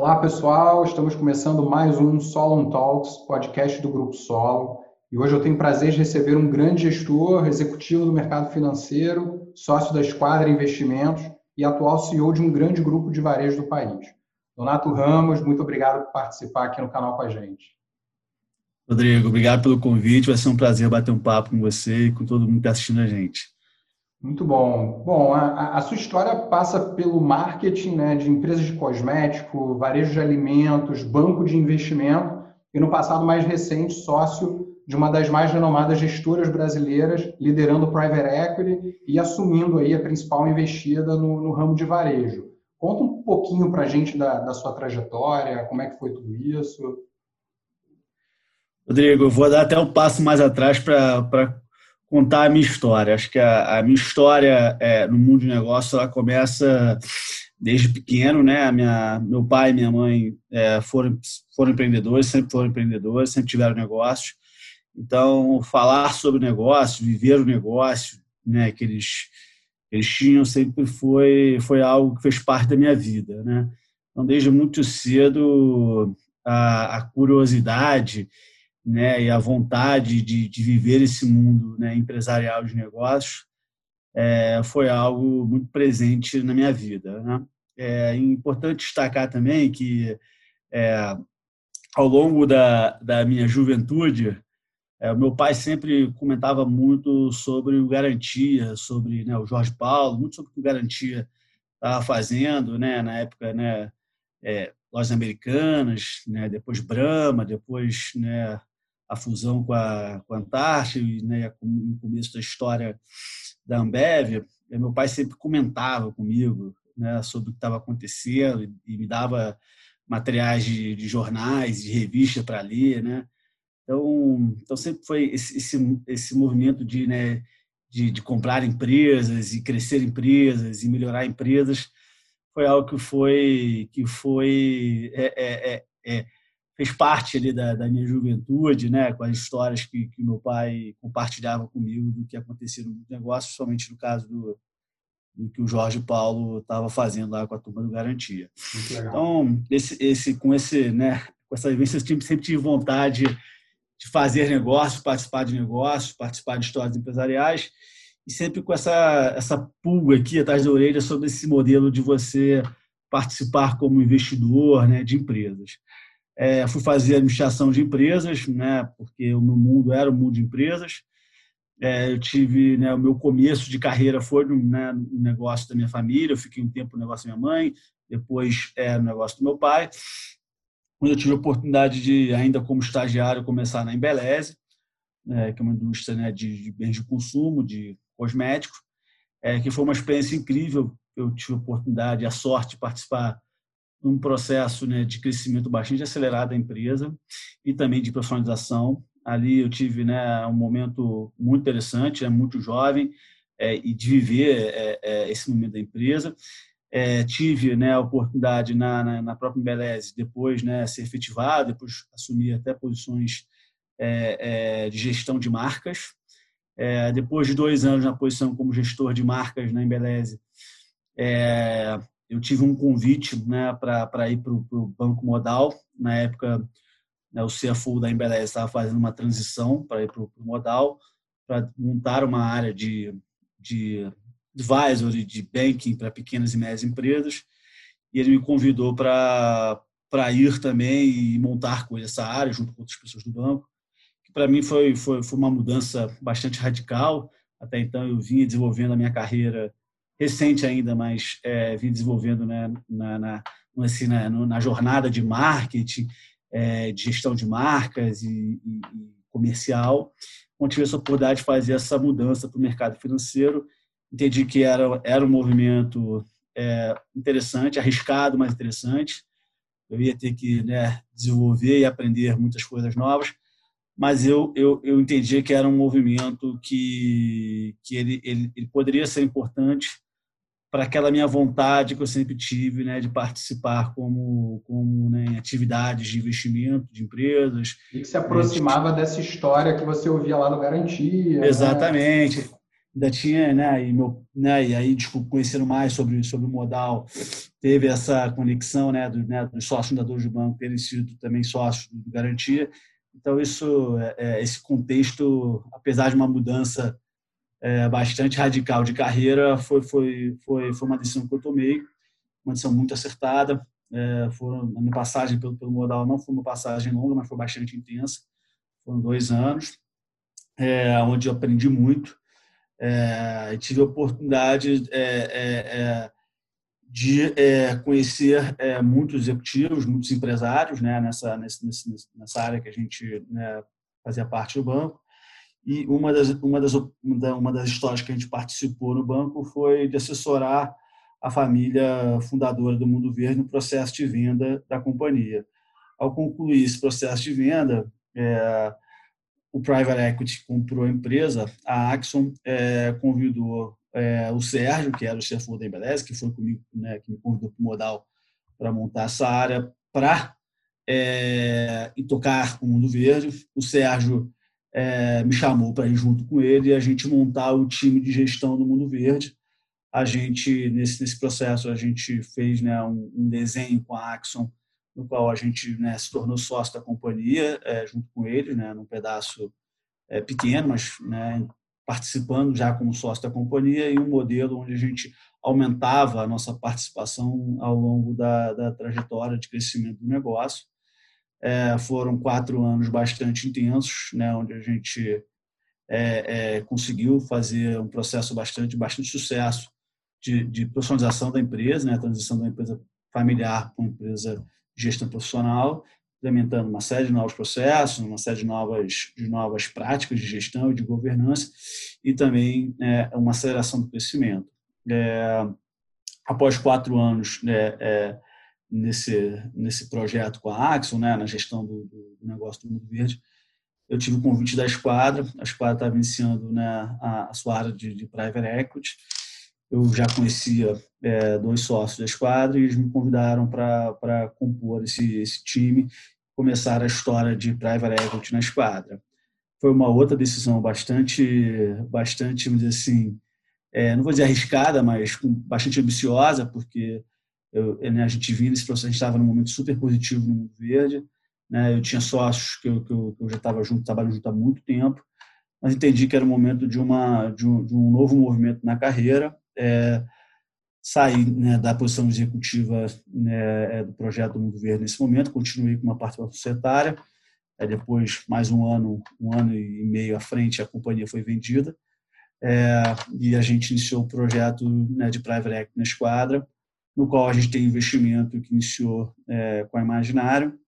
Olá, pessoal. Estamos começando mais um Solon Talks, podcast do Grupo Solo. E hoje eu tenho o prazer de receber um grande gestor, executivo do mercado financeiro, sócio da Esquadra Investimentos e atual CEO de um grande grupo de varejo do país. Donato Ramos, muito obrigado por participar aqui no canal com a gente. Rodrigo, obrigado pelo convite. Vai ser um prazer bater um papo com você e com todo mundo que está assistindo a gente. Muito bom. Bom, a, a, sua história passa pelo marketing né, de empresas de cosmético, varejo de alimentos, banco de investimento e, no passado mais recente, sócio de uma das mais renomadas gestoras brasileiras, liderando o private equity e assumindo aí a principal investida no, no ramo de varejo. Conta um pouquinho para a gente da, da sua trajetória, como é que foi tudo isso. Rodrigo, eu vou dar até um passo mais atrás para contar a minha história. Acho que a, a minha história é, no mundo de negócio ela começa desde pequeno, né? A minha, meu pai e minha mãe é, foram, foram empreendedores, sempre foram empreendedores, sempre tiveram negócios. Então, falar sobre negócio, viver o negócio, né? Que eles, eles tinham sempre foi, foi algo que fez parte da minha vida, né? Então, desde muito cedo, a, a curiosidade né, e a vontade de, de viver esse mundo né, empresarial de negócios é, foi algo muito presente na minha vida. Né? É importante destacar também que é, ao longo da, da minha juventude, é, meu pai sempre comentava muito sobre o Garantia, sobre né, o Jorge Paulo, muito sobre o que o Garantia estava fazendo, né, na época, né, é, lojas americanas, né, depois Brahma, depois né, a fusão com a, com a Antártida, né, no começo da história da Ambev, meu pai sempre comentava comigo né, sobre o que estava acontecendo e me dava materiais de, de jornais, de revista para ler, né? Então, então sempre foi esse, esse, esse movimento de, né, de, de, comprar empresas e crescer empresas e melhorar empresas foi algo que foi que foi é, é, é, é fez parte ali da, da, minha juventude, né, com as histórias que, que meu pai compartilhava comigo do que acontecia no negócio, somente no caso do, do que o Jorge Paulo estava fazendo lá com a turma do Garantia. Então, esse, esse, com esse, né, com essa vivência, eu sempre tive vontade de fazer negócios, participar de negócios, participar de histórias empresariais e sempre com essa essa pulga aqui atrás da orelha sobre esse modelo de você participar como investidor, né, de empresas. É, fui fazer administração de empresas, né, porque o meu mundo era o mundo de empresas. É, eu tive, né, o meu começo de carreira foi no, né, negócio da minha família, eu fiquei um tempo no negócio da minha mãe, depois é, no negócio do meu pai. Quando eu tive a oportunidade de, ainda como estagiário, começar na Embeleze, né, que é uma indústria né, de, de, bens de consumo, de cosméticos, é, que foi uma experiência incrível. Eu tive a oportunidade, a sorte de participar um processo né, de crescimento bastante acelerado da empresa e também de profissionalização. Ali eu tive né, um momento muito interessante, é muito jovem, é, e de viver é, é, esse momento da empresa. Tive né, a oportunidade na, na, na própria Embeleze, depois né, ser efetivado, depois assumir até posições de gestão de marcas. depois de dois anos na posição como gestor de marcas na Embeleze, eu tive um convite né, para ir para o Banco Modal. Na época, né, o CFO da Embeleze estava fazendo uma transição para ir para o Modal, para montar uma área de, de advisory, de banking para pequenas e médias empresas. E ele me convidou para ir também e montar com ele essa área, junto com outras pessoas do banco, que para mim foi, foi, foi uma mudança bastante radical. Até então eu vinha desenvolvendo a minha carreira recente ainda, mas é, vim desenvolvendo né, na, na, assim, na, na, jornada de marketing, é, de gestão de marcas e, e, e comercial, onde tive essa oportunidade de fazer essa mudança para o mercado financeiro. Entendi que era, era um movimento é, interessante, arriscado, mas interessante. Eu ia ter que né, desenvolver e aprender muitas coisas novas, mas eu, eu, eu entendi que era um movimento que, que ele, ele, ele poderia ser importante para aquela minha vontade que eu sempre tive né, de participar como, como né, em atividades de investimento de empresas. E que se aproximava né, dessa história que você ouvia lá no Garantia. Né? Exatamente. Né? ainda tinha, né, e, meu, né, e aí, tipo, conhecendo mais sobre, sobre o modal, teve essa conexão, né, do, né, dos sócios fundadores do banco terem sido também sócios do Garantia. Então, isso, é, é, esse contexto, apesar de uma mudança é, bastante radical de carreira, foi, foi, foi, foi uma decisão que eu tomei, uma decisão muito acertada. É, foram, a minha passagem pelo, pelo modal não foi uma passagem longa, mas foi bastante intensa. Foram dois anos, é, onde eu aprendi muito. É, tive a oportunidade é, é, é de conhecer muitos executivos, muitos empresários né, nessa, nessa, nessa área que a gente né, fazia parte do banco. E uma das, uma, das, uma das histórias que a gente participou no banco foi de assessorar a família fundadora do Mundo Verde no processo de venda da companhia. Ao concluir esse processo de venda, é, o private equity comprou a empresa, a Axon é, convidou é, o Sérgio, que era o chefe da Embeleze, que foi comigo, né, que me convidou para o Modal para montar essa área, para é, tocar o Mundo Verde. O Sérgio é, me chamou para ir junto com ele e a gente montar o time de gestão do Mundo Verde. A gente, nesse, nesse processo, a gente fez né, um, um desenho com a Axon no qual a gente né, se tornou sócio da companhia, é, junto com ele, né, num pedaço é, pequeno, mas né, participando já como sócio da companhia, e um modelo onde a gente aumentava a nossa participação ao longo da, da trajetória de crescimento do negócio. É, foram quatro anos bastante intensos, né, onde a gente é, é, conseguiu fazer um processo bastante bastante sucesso de, de profissionalização da empresa, né, transição da empresa familiar para uma empresa gestão profissional, implementando uma série de novos processos, uma série de novas, de novas práticas de gestão e de governança, e também é, uma aceleração do crescimento. É, após quatro anos né, é, nesse, nesse projeto com a Axon, né, na gestão do, do, negócio do Mundo Verde, eu tive o convite da Esquadra, a Esquadra estava iniciando né, a, a sua área de, de private equity, eu já conhecia é, dois sócios da esquadra e eles me convidaram para compor esse, esse time, começar a história de private equity na esquadra. Foi uma outra decisão bastante, bastante, vamos dizer assim, é, não vou dizer arriscada, mas bastante ambiciosa, porque eu, né, a gente vinha nesse processo, a gente estava num momento super positivo no Mundo Verde, né, eu tinha sócios que eu, que eu, que eu já estava junto, trabalho junto há muito tempo, mas entendi que era o momento de, uma, de, um, de um novo movimento na carreira, é, sair né, da posição executiva né, é, do projeto do Mundo Verde nesse momento, continuei com uma participação societária, é, depois, mais um ano, um ano e meio à frente, a companhia foi vendida, é, e a gente iniciou o projeto né, de Private Equity na Esquadra, no qual a gente tem investimento que iniciou é, com a Imaginário,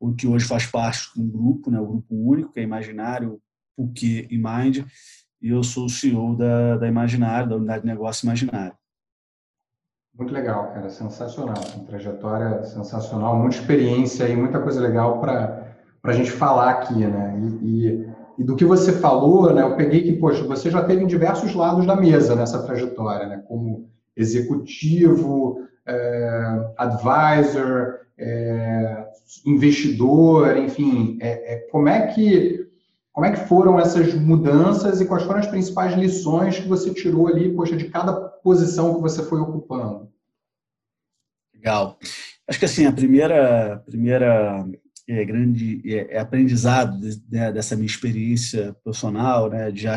o que hoje faz parte de um grupo, né, o grupo único, que é Imaginário, PUC e Mind, e eu sou o CEO da, da Imaginário, da unidade de negócio Imaginário. Muito legal, cara, sensacional, uma trajetória sensacional, muita experiência e muita coisa legal para a gente falar aqui, né? E, e, e, do que você falou, né? Eu peguei que, poxa, você já teve em diversos lados da mesa nessa trajetória, né? Como executivo, advisor, é, investidor, enfim, é, é como é que como é que foram essas mudanças e quais foram as principais lições que você tirou ali, poxa, de cada posição que você foi ocupando? Legal. Acho que assim, a primeira, primeira é, grande é, é aprendizado né, dessa minha experiência profissional, né, de já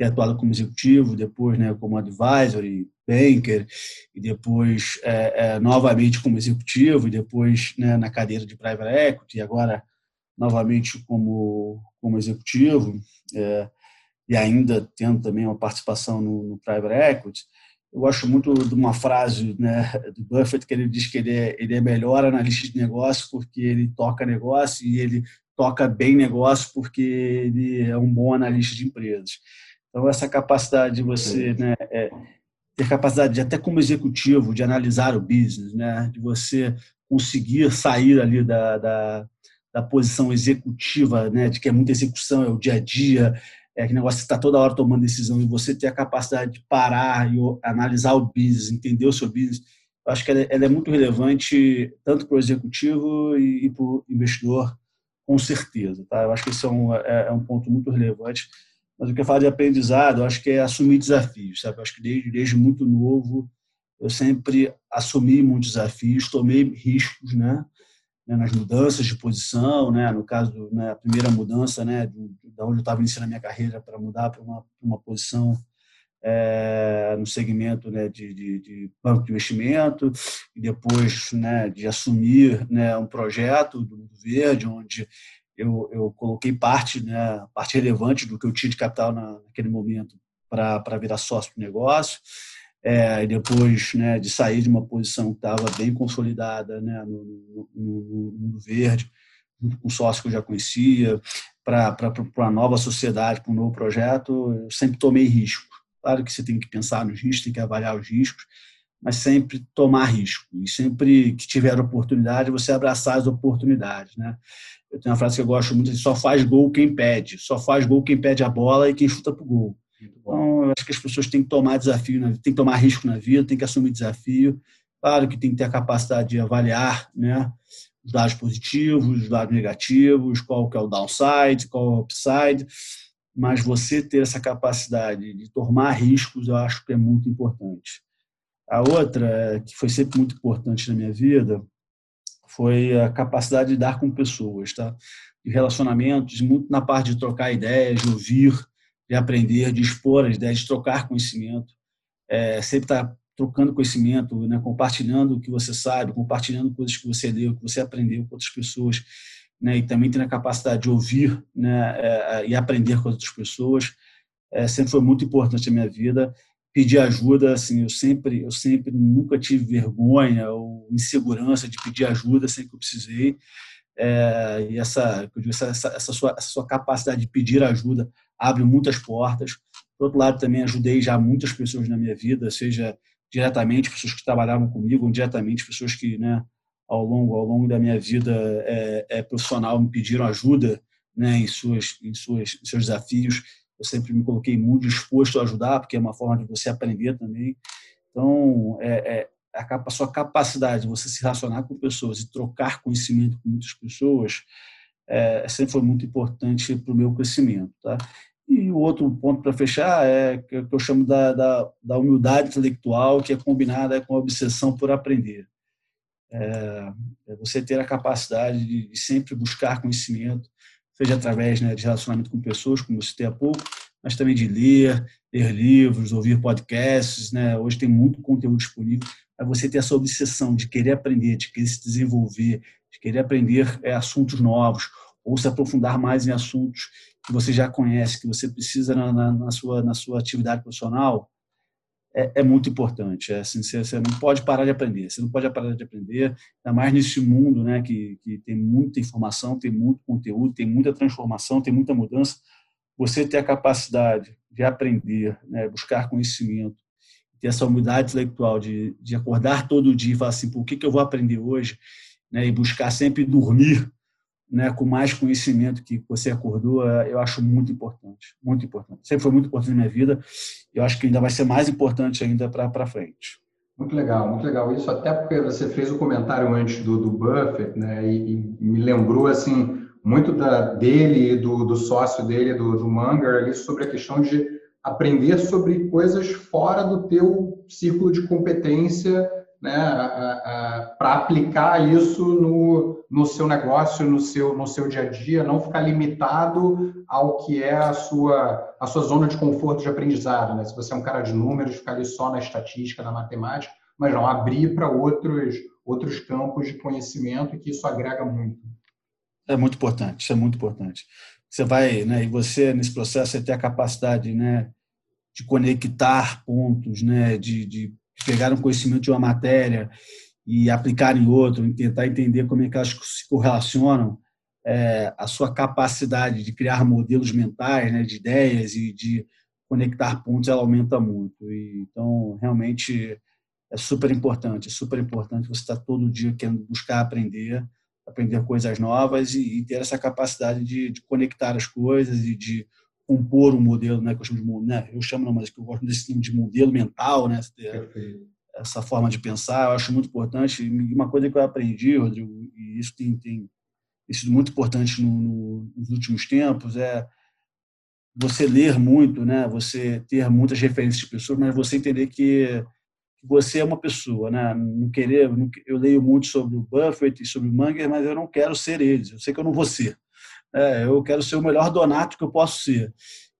ter atuado como executivo, depois né, como advisor e banker, e depois é, é, novamente como executivo, e depois né, na cadeira de private equity, e agora novamente como, como executivo, é, e ainda tendo também uma participação no, no private equity, eu gosto muito de uma frase né, do Buffett que ele diz que ele é, ele é melhor analista de negócio porque ele toca negócio e ele toca bem negócio porque ele é um bom analista de empresas. Então essa capacidade de você né, é, ter capacidade de até como executivo de analisar o business, né, de você conseguir sair ali da, da da posição executiva, né, de que é muita execução, é o dia a dia, é aquele negócio que está toda hora tomando decisão e você ter a capacidade de parar e analisar o business, entender o seu business, eu acho que ela, é, ela é muito relevante tanto para o executivo e, e para o investidor, com certeza. Tá? Eu acho que isso é um, é, é um ponto muito relevante Mas eu falo de aprendizado, eu acho que é assumir desafios, sabe? Eu acho que desde, desde muito novo eu sempre assumi muitos desafios, tomei riscos, né? né nas mudanças de posição, né? No caso, da né, primeira mudança, né? Da onde eu estava iniciando a minha carreira para mudar para uma, uma posição é, no segmento né, de, de, de, banco de investimento e depois né, de assumir né, um projeto do Mundo Verde, onde eu, eu coloquei parte, né, parte relevante do que eu tinha de capital na, naquele momento para virar sócio do negócio. É, e depois né, de sair de uma posição que estava bem consolidada né, no, no, no, Verde, com sócio que eu já conhecia, para uma nova sociedade, para um novo projeto, eu sempre tomei risco. Claro que você tem que pensar nos riscos, tem que avaliar os riscos, mas sempre tomar risco. E sempre que tiver oportunidade, você abraçar as oportunidades. Né? Eu tenho uma frase que eu gosto muito: só faz gol quem pede, só faz gol quem pede a bola e quem chuta para o gol. Então, eu acho que as pessoas têm que tomar desafio, têm que tomar risco na vida, têm que assumir desafio. Claro que tem que ter a capacidade de avaliar né, os lados positivos, os lados negativos, qual que é o downside, qual é o upside, mas você ter essa capacidade de tomar riscos, eu acho que é muito importante. A outra, que foi sempre muito importante na minha vida, foi a capacidade de dar com pessoas, tá? De relacionamentos, muito na parte de trocar ideias, de ouvir, de aprender, de expor as ideias, de trocar conhecimento. É, sempre tá trocando conhecimento, né? compartilhando o que você sabe, compartilhando coisas que você deu, que você aprendeu com outras pessoas né, e também tendo a capacidade de ouvir né, é, e aprender com outras pessoas, é, sempre foi muito importante na minha vida. Pedir ajuda, assim, eu sempre, eu sempre nunca tive vergonha ou insegurança de pedir ajuda sempre que eu precisei. É, e essa, digo, essa, essa, sua, essa sua capacidade de pedir ajuda abre muitas portas. Por outro lado, também ajudei já muitas pessoas na minha vida, seja diretamente pessoas que trabalhavam comigo, ou indiretamente pessoas que né, ao longo ao longo da minha vida é, é, profissional me pediram ajuda né, em, suas, em, suas, em seus desafios. Eu sempre me coloquei muito disposto a ajudar, porque é uma forma de você aprender também. Então, é, é a, a sua capacidade de você se relacionar com pessoas e trocar conhecimento com muitas pessoas é, sempre foi muito importante para o meu crescimento. Tá? E o outro ponto para fechar é que eu chamo da, da, da humildade intelectual, que é combinada com a obsessão por aprender. É, é, você ter a capacidade de, de, sempre buscar conhecimento, seja através né, de relacionamento com pessoas, como eu citei há pouco, mas também de ler, ler livros, ouvir podcasts. Né? Hoje tem muito conteúdo disponível. É você ter essa obsessão de querer aprender, de querer se desenvolver, de querer aprender é, assuntos novos, ou se aprofundar mais em assuntos que você já conhece, que você precisa na, na, na sua, na sua atividade profissional, é, é, muito importante. É, assim, você, você, não pode parar de aprender. Você não pode parar de aprender, ainda mais nesse mundo né, que, que tem muita informação, tem muito conteúdo, tem muita transformação, tem muita mudança. Você ter a capacidade de aprender, né, buscar conhecimento, ter essa humildade intelectual de, de acordar todo dia e falar assim, por que, que eu vou aprender hoje? Né, e buscar sempre dormir né, com mais conhecimento que você acordou, é, eu acho muito importante, muito importante. Sempre foi muito importante na minha vida, eu acho que ainda vai ser mais importante ainda para frente. Muito legal, muito legal isso, até porque você fez o comentário antes do, do Buffett, né, e, e me lembrou, assim, muito da, dele e do, do sócio dele, do, do Munger, ali, sobre a questão de aprender sobre coisas fora do teu círculo de competência né, para aplicar isso no, no seu negócio, no seu, no seu dia a dia, não ficar limitado ao que é a sua, a sua zona de conforto de aprendizado. Né? Se você é um cara de números, ficar ali só na estatística, na matemática, mas não, abrir para outros, outros campos de conhecimento que isso agrega muito. É muito importante, isso é muito importante. Você vai, né, e você, nesse processo, você tem a capacidade né, de conectar pontos, né, de, de pegar um conhecimento de uma matéria e aplicar em outro, e tentar entender como é que elas se correlacionam, é, a sua capacidade de criar modelos mentais, né, de ideias e de conectar pontos, ela aumenta muito. E, então, realmente, é super importante, é super importante você estar todo dia querendo buscar aprender, aprender coisas novas e, e ter essa capacidade de, de, conectar as coisas e de compor um modelo, né, que eu chamo de, né, eu chamo, não, mas que eu gosto desse de modelo mental, né, essa forma de pensar, eu acho muito importante. E uma coisa que eu aprendi, Rodrigo, e isso tem, tem sido muito importante no, no, nos últimos tempos, é você ler muito, né? Você ter muitas referências de pessoas, mas você entender que você é uma pessoa, né? Não querer, eu leio muito sobre o Buffett e sobre o Munger, mas eu não quero ser eles. Eu sei que eu não vou ser. É, eu quero ser o melhor donato que eu posso ser.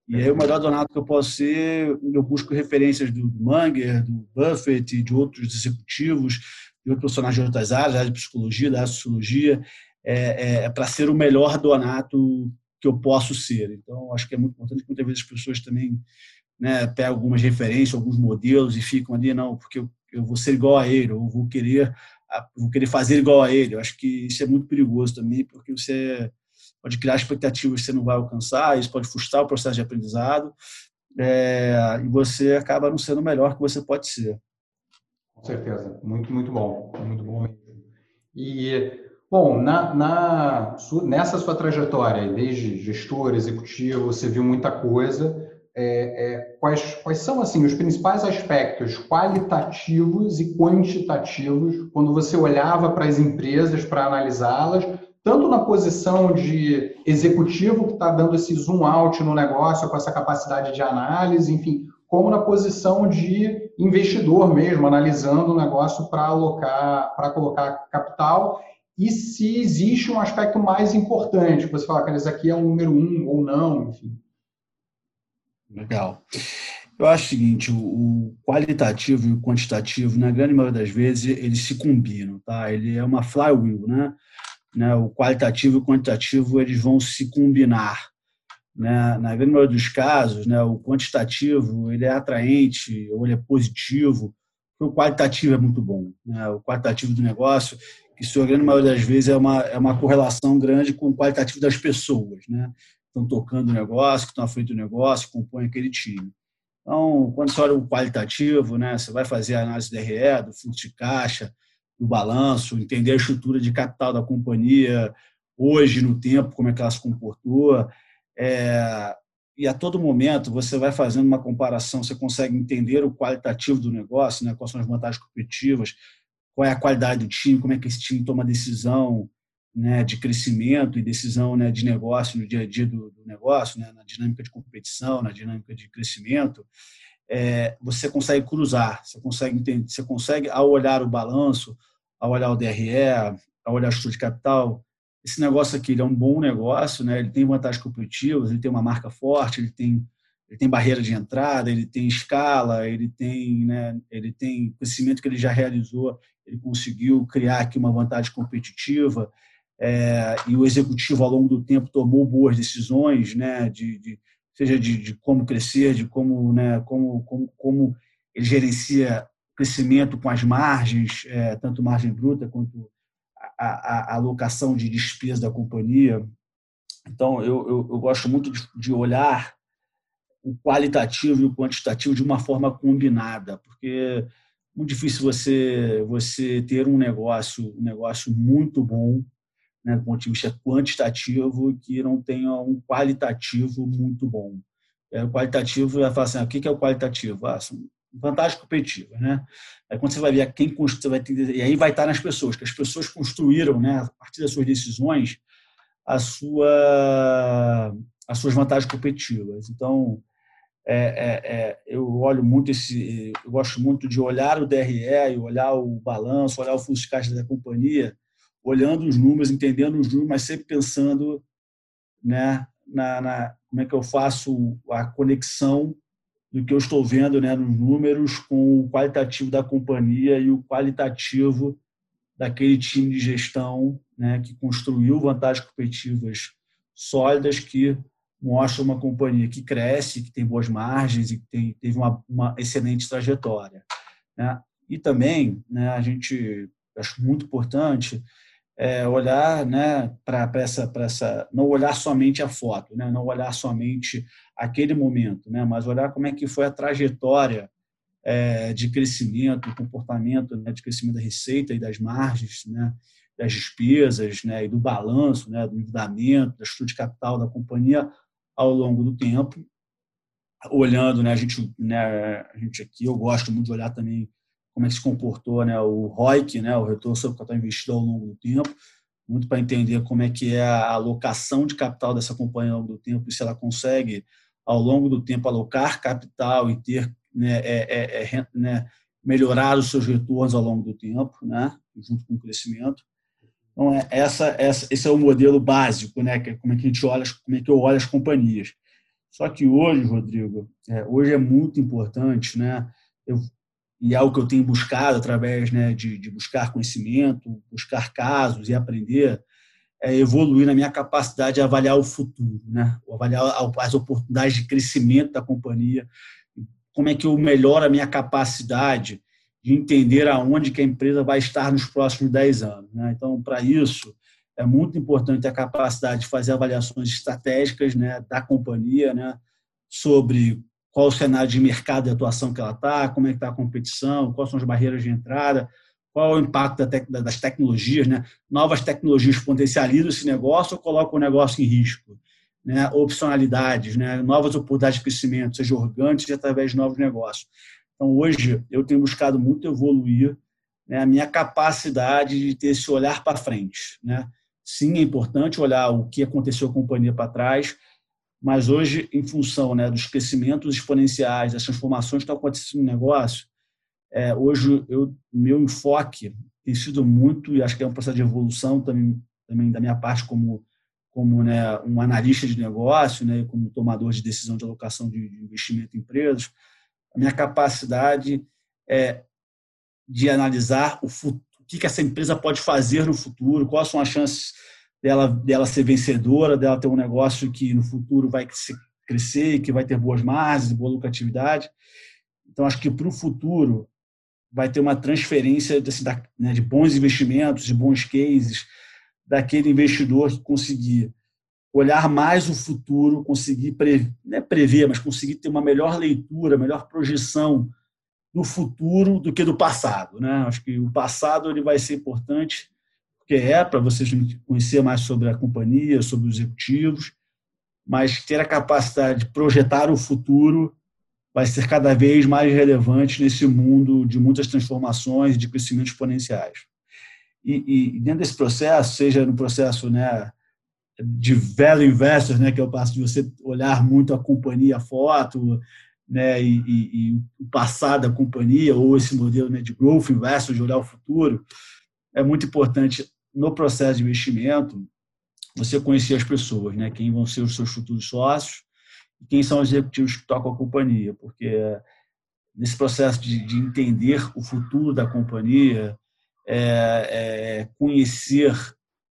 E aí o melhor donato que eu posso ser, eu busco referências do Munger, do Buffett, de outros executivos, de outros personagens de outras áreas, da área de psicologia, da área sociologia, é, é, é para ser o melhor donato que eu posso ser. Então, acho que é muito importante que muitas vezes as pessoas também né, pegam algumas referências, alguns modelos e ficam ali, não, porque eu, eu vou ser igual a ele, ou vou querer, vou querer fazer igual a ele. Eu acho que isso é muito perigoso também, porque você pode criar expectativas que você não vai alcançar, isso pode frustrar o processo de aprendizado, é, e você acaba não sendo o melhor que você pode ser. Com certeza, muito, muito bom, muito bom mesmo. E Bom, na, na, nessa sua trajetória, desde gestor, executivo, você viu muita coisa. É, é, quais, quais são assim os principais aspectos qualitativos e quantitativos quando você olhava para as empresas para analisá-las, tanto na posição de executivo que está dando esse zoom out no negócio com essa capacidade de análise, enfim, como na posição de investidor mesmo, analisando o negócio para alocar, para colocar capital e se existe um aspecto mais importante, você fala que esse aqui é o número um ou não, enfim. Legal. Eu acho o seguinte, o qualitativo e o quantitativo, na grande maioria das vezes, eles se combinam, tá? Ele é uma flywheel, né? Né? O qualitativo e o quantitativo, eles vão se combinar. Né? Na grande maioria dos casos, né, o quantitativo ele é atraente ou ele é positivo, o qualitativo é muito bom. Né? O qualitativo do negócio isso, a grande maioria das vezes, é uma, é uma correlação grande com o qualitativo das pessoas, né? Estão tocando o negócio, que estão à frente do negócio, que compõem aquele time. Então, quando você olha o qualitativo, né, você vai fazer a análise do RE, do fluxo de caixa, do balanço, entender a estrutura de capital da companhia hoje, no tempo, como é que ela se comportou. É, e a todo momento você vai fazendo uma comparação, você consegue entender o qualitativo do negócio, né, quais são as vantagens competitivas, qual é a qualidade do time, como é que esse time toma decisão né, de crescimento e decisão né, de negócio no dia a dia do, do negócio, né, na dinâmica de competição, na dinâmica de crescimento, é, você consegue cruzar, você consegue entender, você consegue ao olhar o balanço, ao olhar o DRE, ao olhar o estudo de capital, esse negócio aqui é um bom negócio, né? Ele tem vantagens competitivas, ele tem uma marca forte, ele tem ele tem barreira de entrada, ele tem escala, ele tem, né, ele tem crescimento que ele já realizou, ele conseguiu criar aqui uma vantagem competitiva é, e o executivo ao longo do tempo tomou boas decisões, né, de, de seja de, de, como crescer, de como, né, como, como, como ele gerencia crescimento com as margens, é, tanto margem bruta quanto a, a, alocação de despesa da companhia. Então, eu, eu, eu gosto muito de, de olhar o qualitativo e o quantitativo de uma forma combinada, porque é muito difícil você você ter um negócio um negócio muito bom né, do ponto de vista quantitativo que não tenha um qualitativo muito bom. É, o qualitativo é falar assim, ah, o que é o qualitativo? Ah, são vantagens competitivas, né? Aí quando você vai ver quem construiu, e aí vai estar nas pessoas, que as pessoas construíram, né, a partir das suas decisões, a sua as suas vantagens competitivas. Então, é, é, é, eu olho muito esse, eu gosto muito de olhar o DRE olhar o balanço, olhar o fluxo de caixa da companhia, olhando os números, entendendo os números, mas sempre pensando, né, na, na como é que eu faço a conexão do que eu estou vendo, né, nos números com o qualitativo da companhia e o qualitativo daquele time de gestão, né, que construiu vantagens competitivas sólidas que mostra uma companhia que cresce, que tem boas margens e que tem, teve uma, uma excelente trajetória. Né? E também, né, a gente acho muito importante é, olhar né, para essa, essa, não olhar somente a foto, né, não olhar somente aquele momento, né, mas olhar como é que foi a trajetória é, de crescimento, comportamento né, de crescimento da receita e das margens, né, das despesas né, e do balanço, né, do endividamento, da estrutura de capital da companhia ao longo do tempo, olhando, né, a gente, né, a gente aqui, eu gosto muito de olhar também como é que se comportou, né, o ROIC, né, o retorno sobre capital investido ao longo do tempo, muito para entender como é que é a alocação de capital dessa companhia ao longo do tempo e se ela consegue, ao longo do tempo, alocar capital e ter né, é, é, é, né, melhorar os seus retornos ao longo do tempo, né, junto com o crescimento. Então, é, essa, essa, esse é o modelo básico, né, que é como é que a gente olha, como é que eu olho as companhias. Só que hoje, Rodrigo, é, hoje é muito importante, né, eu, e é algo que eu tenho buscado através né, de, de buscar conhecimento, buscar casos e aprender, é evoluir na minha capacidade de avaliar o futuro, né? avaliar as oportunidades de crescimento da companhia, como é que eu melhoro a minha capacidade de entender aonde que a empresa vai estar nos próximos 10 anos. Né? Então, para isso, é muito importante a capacidade de fazer avaliações estratégicas né, da companhia, né, sobre qual o cenário de mercado de atuação que ela está, como é que está a competição, quais são as barreiras de entrada, qual é o impacto das tecnologias, né? Novas tecnologias potencializam esse negócio ou colocam o negócio em risco? Né? Opcionalidades, né? novas oportunidades de crescimento, seja orgânico, seja através de novos negócios. Então, hoje, eu tenho buscado muito evoluir né, a minha capacidade de ter esse olhar para frente. Né? Sim, é importante olhar o que aconteceu com a companhia para trás, mas hoje, em função né, dos crescimentos exponenciais, das transformações que estão acontecendo no negócio, é, hoje eu meu enfoque tem sido muito e acho que é um processo de evolução também, também da minha parte como como né, um analista de negócio, né, como tomador de decisão de alocação de, de investimento em empresas, a minha capacidade é de analisar o, futuro, o que, que essa empresa pode fazer no futuro, quais são as chances dela, dela ser vencedora, dela ter um negócio que no futuro vai crescer, que vai ter boas margens, boa lucratividade. Então, acho que para o futuro, vai ter uma transferência desse, da, né, de bons investimentos, de bons cases, daquele investidor que conseguir olhar mais o futuro, conseguir prever, não é prever, mas conseguir ter uma melhor leitura, melhor projeção do futuro do que do passado. Né? Acho que o passado ele vai ser importante, porque é para vocês conhecer mais sobre a companhia, sobre os executivos, mas ter a capacidade de projetar o futuro vai ser cada vez mais relevante nesse mundo de muitas transformações, de crescimento exponenciais. E, e dentro desse processo, seja no processo né, de value investors, né, que é o passo de você olhar muito a companhia, a foto, né, e, e, e, o passado da companhia, ou esse modelo né, de growth investor, de olhar o futuro, é muito importante no processo de investimento você conhecer as pessoas, né, quem vão ser os seus futuros sócios, e quem são os executivos que tocam a companhia, porque nesse processo de, de entender o futuro da companhia, é, é, conhecer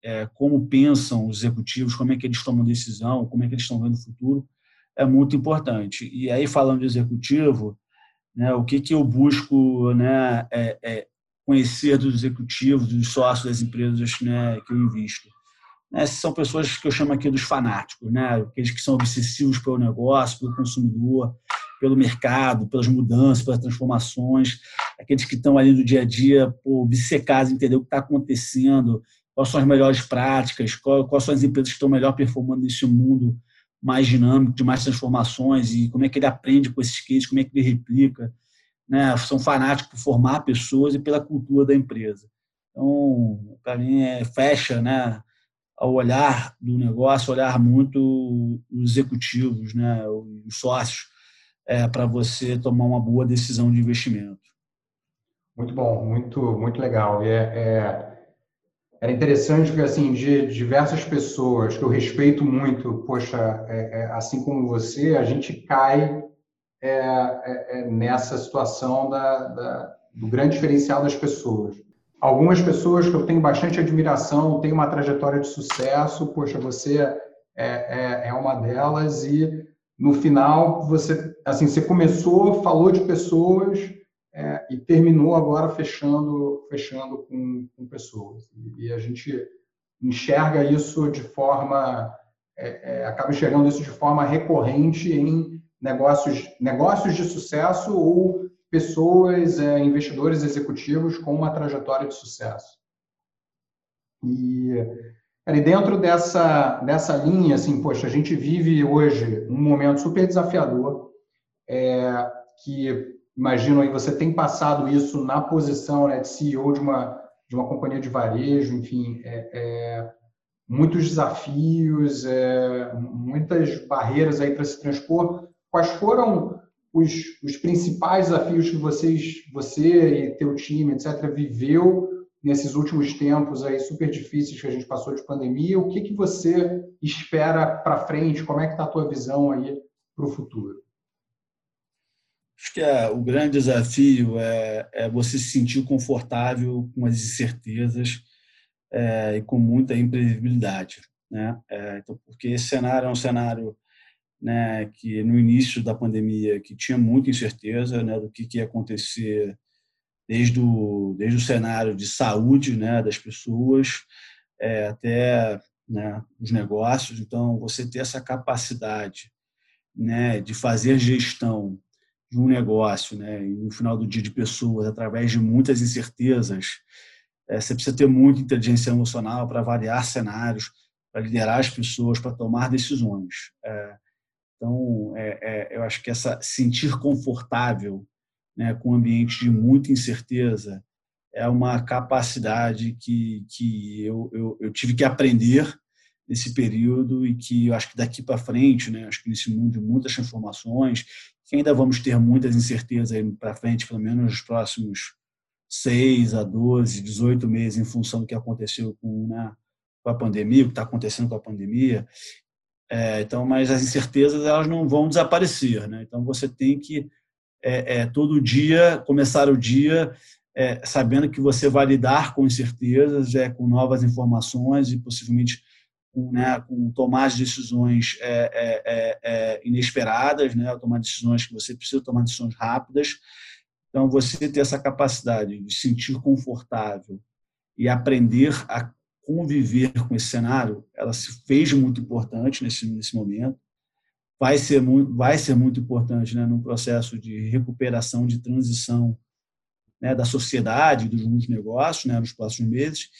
é, como pensam os executivos, como é que eles tomam decisão, como é que eles estão vendo o futuro, é muito importante. E aí, falando de executivo, né, o que, que eu busco né, é, é conhecer dos executivos, dos sócios das empresas né, que eu invisto né, são pessoas que eu chamo aqui dos fanáticos, né, aqueles que são obsessivos pelo negócio, pelo consumidor, pelo mercado, pelas mudanças, pelas transformações, aqueles que estão ali no dia a dia, obcecados, entender o que está acontecendo, quais são as melhores práticas, quais são as empresas que estão melhor performando nesse mundo mais dinâmico, de mais transformações, e como é que ele aprende com esses cases, como é que ele replica. Né? São fanáticos por formar pessoas e pela cultura da empresa. Então, para mim, é, fecha né, ao olhar do negócio, olhar muito os executivos, né, os sócios, é, para você tomar uma boa decisão de investimento. Muito bom, muito, muito legal. E é, é, era interessante porque, assim, de diversas pessoas que eu respeito muito, poxa, é, é assim como você, a gente cai é, é, nessa situação da, da, do grande diferencial das pessoas algumas pessoas que eu tenho bastante admiração, têm uma trajetória de sucesso, poxa, você é, é, é, uma delas e no final você, assim, você começou, falou de pessoas é, e terminou agora fechando, fechando com, com pessoas. E, e, a gente enxerga isso de forma, é, é, acaba enxergando isso de forma recorrente em negócios, negócios de sucesso ou pessoas, é, investidores executivos com uma trajetória de sucesso. E, e dentro dessa, dessa linha, assim, poxa, a gente vive hoje um momento super desafiador, é, que imagino aí você tem passado isso na posição né, de CEO de uma, de uma companhia de varejo, enfim, é, é, muitos desafios, é, muitas barreiras aí para se transpor, quais foram os, os principais desafios que vocês, você e teu time, etc., viveu nesses últimos tempos aí super difíceis que a gente passou de pandemia? O que, que você espera para frente? Como é que está a tua visão aí para o futuro? Acho que é, o grande desafio é, é, você se sentir confortável com as incertezas é, e com muita imprevisibilidade. Né? É, então, porque esse cenário é um cenário né, que no início da pandemia que tinha muita incerteza né, do que, que ia acontecer desde o, desde o cenário de saúde né, das pessoas é, até né, os negócios. Então, você ter essa capacidade né, de fazer gestão de um negócio, né, e no final do dia de pessoas, através de muitas incertezas, é, você precisa ter muita inteligência emocional para avaliar cenários, para liderar as pessoas, para tomar decisões. É, então, é, é, eu acho que essa sentir confortável né, com um ambiente de muita incerteza é uma capacidade que, que eu, eu, eu tive que aprender nesse período e que eu acho que daqui para frente, né, acho que nesse mundo de muitas transformações, que ainda vamos ter muitas incertezas para frente, pelo menos nos próximos 6 a 12, 18 meses, em função do que aconteceu com, né, com a pandemia, o que está acontecendo com a pandemia. É, então, mas as incertezas elas não vão desaparecer, né? Então você tem que é, é, todo dia começar o dia é, sabendo que você vai lidar com incertezas, é, com novas informações e possivelmente com, né, com tomar decisões é, é, inesperadas, né, tomar decisões que você precisa tomar decisões rápidas. Então, você ter essa capacidade de se sentir confortável e aprender a conviver com esse cenário, ela se fez muito importante nesse, nesse momento. Vai ser muito, vai ser muito importante né, no processo de recuperação, de transição né, da sociedade, dos negócios, né, nos próximos meses.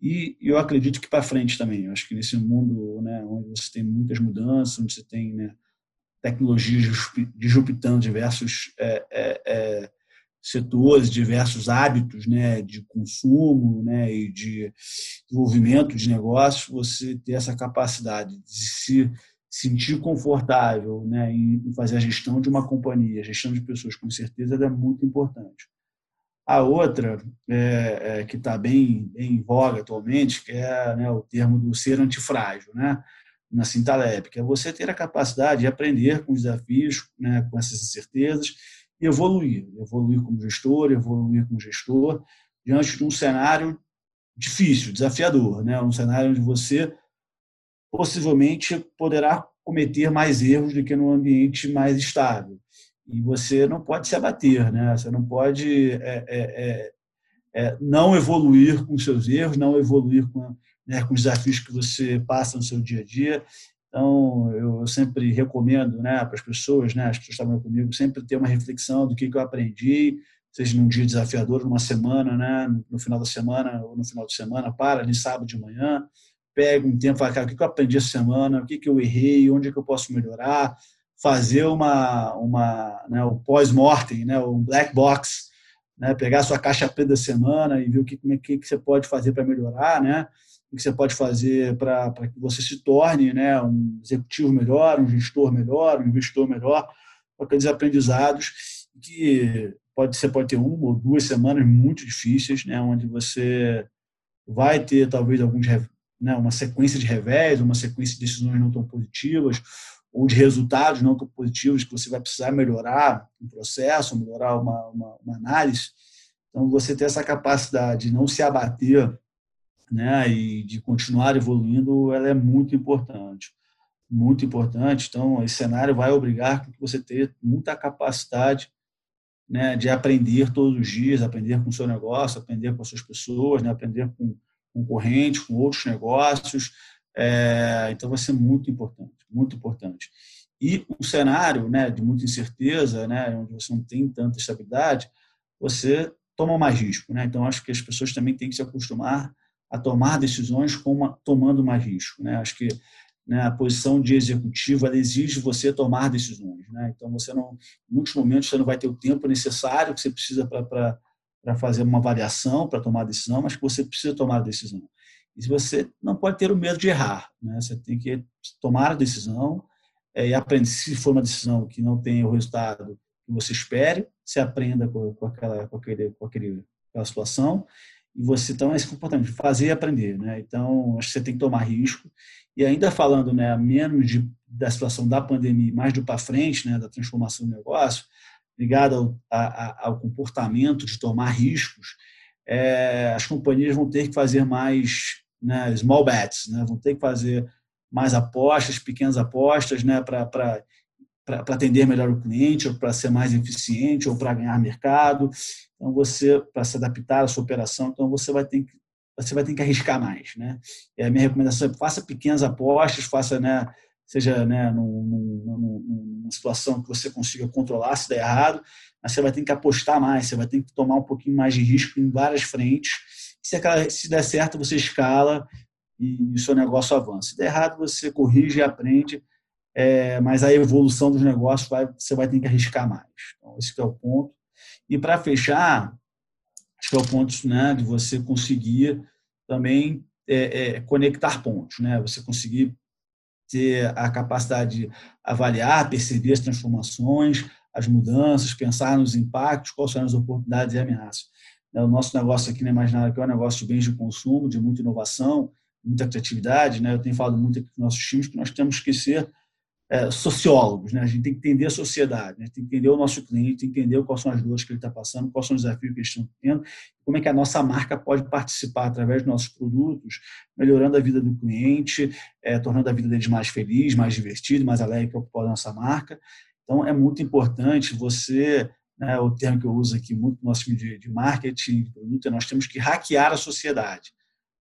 E eu acredito que para frente também. Eu acho que nesse mundo né, onde você tem muitas mudanças, onde você tem né, tecnologias disruptando diversos é, é, é, setores, diversos hábitos né, de consumo né, e de desenvolvimento de negócios, você ter essa capacidade de se sentir confortável né, em fazer a gestão de uma companhia, gestão de pessoas, com certeza, é muito importante. A outra, é, é, que está bem, bem, em voga atualmente, que é né, o termo do ser antifrágil, né, na Cintaleb, que é você ter a capacidade de aprender com os desafios, né, com essas incertezas, evoluir. Evoluir como gestor, evoluir como gestor, diante de um cenário difícil, desafiador, né, um cenário onde você possivelmente poderá cometer mais erros do que num ambiente mais estável e você não pode se abater, né? Você não pode é, é, é, é não evoluir com seus erros, não evoluir com, né, com os desafios que você passa no seu dia a dia. Então, eu sempre recomendo né, para as pessoas, né, as pessoas que estão comigo, sempre ter uma reflexão do que, que eu aprendi, seja num dia desafiador, numa semana, né, no final da semana ou no final de semana, para ali sábado de manhã, pega um tempo, fala, cara, o que, que eu aprendi essa semana, o que, que eu errei, onde é que eu posso melhorar, fazer uma, uma né, o pós-mortem, né, um black box, né, pegar a sua caixa preta da semana e ver o que, é que, que você pode fazer para melhorar, né, o que você pode fazer para que você se torne né, um executivo melhor, um gestor melhor, um investidor melhor, com aqueles aprendizados que pode, você pode ter uma ou duas semanas muito difíceis, né, onde você vai ter talvez alguns né, uma sequência de revés, uma sequência de decisões não tão positivas, ou de resultados não tão positivos que você vai precisar melhorar um processo, melhorar uma, uma, uma análise. Então, você ter essa capacidade de não se abater né, e de continuar evoluindo, ela é muito importante. Muito importante. Então, esse cenário vai obrigar que você tenha muita capacidade né, de aprender todos os dias, aprender com o seu negócio, aprender com as suas pessoas, né, aprender com concorrentes, com outros negócios, é, então vai ser muito importante, muito importante. E um cenário né, de muita incerteza, né, onde você não tem tanta estabilidade, você toma mais risco. Né? Então acho que as pessoas também têm que se acostumar a tomar decisões como tomando mais risco. Né? Acho que né, a posição de executivo ela exige você tomar decisões. Né? Então você não, em muitos momentos você não vai ter o tempo necessário que você precisa para fazer uma avaliação, para tomar decisão, mas que você precisa tomar a decisão. E você não pode ter o medo de errar. Né? Você tem que tomar a decisão é, e aprende. Se for uma decisão que não tem o resultado que você espere, você aprenda com, com aquela, com aquele, com aquele, aquela situação e você então é esse comportamento fazer e aprender, né? Então acho que você tem que tomar risco e ainda falando, né, menos de, da situação da pandemia, mais do para frente, né, da transformação do negócio, ligado ao, ao comportamento de tomar riscos, é, as companhias vão ter que fazer mais né, small bets, né, vão ter que fazer mais apostas, pequenas apostas, né, para atender melhor o cliente, ou para ser mais eficiente, ou para ganhar mercado. Então, você, para se adaptar à sua operação, então você vai ter que você vai ter que arriscar mais, né? E a minha recomendação é faça pequenas apostas, faça, né, seja né, numa situação que você consiga controlar se der errado, mas você vai ter que apostar mais, você vai ter que tomar um pouquinho mais de risco em várias frentes. Se, aquela, se der certo, você escala e o seu negócio avança. Se der errado, você corrige e aprende, é, mas a evolução dos negócios vai, você vai ter que arriscar mais. Então, esse é o ponto. E para fechar, acho que é o ponto né, de você conseguir também é, é, conectar pontos, né? Você conseguir ter a capacidade de avaliar, perceber as transformações, as mudanças, pensar nos impactos, quais são as oportunidades e ameaças. O nosso negócio aqui na Imaginário que é um negócio de bens de consumo, de muita inovação, muita criatividade. Né? Eu tenho falado muito aqui com nossos times que nós temos que ser é, sociólogos, né? A gente tem que entender a sociedade, né? tem que entender o nosso cliente, que entender quais são as dores que ele está passando, quais são os desafios que eles estão tendo, como é que a nossa marca pode participar através dos nossos produtos, melhorando a vida do cliente, é, tornando a vida deles mais feliz, mais divertido, mais alegre com a nossa marca. Então, é muito importante você, né, o termo que eu uso aqui muito no nosso time de, de marketing, de produto, é nós temos que hackear a sociedade.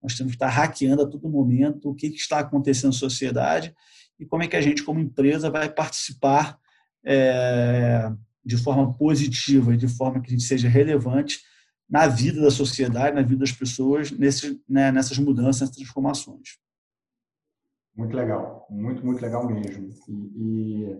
Nós temos que estar hackeando a todo momento o que, que está acontecendo na sociedade e como é que a gente, como empresa, vai participar é, de forma positiva e de forma que a gente seja relevante na vida da sociedade, na vida das pessoas, nesse, né, nessas mudanças, nessas transformações. Muito legal, muito, muito legal mesmo. E, e,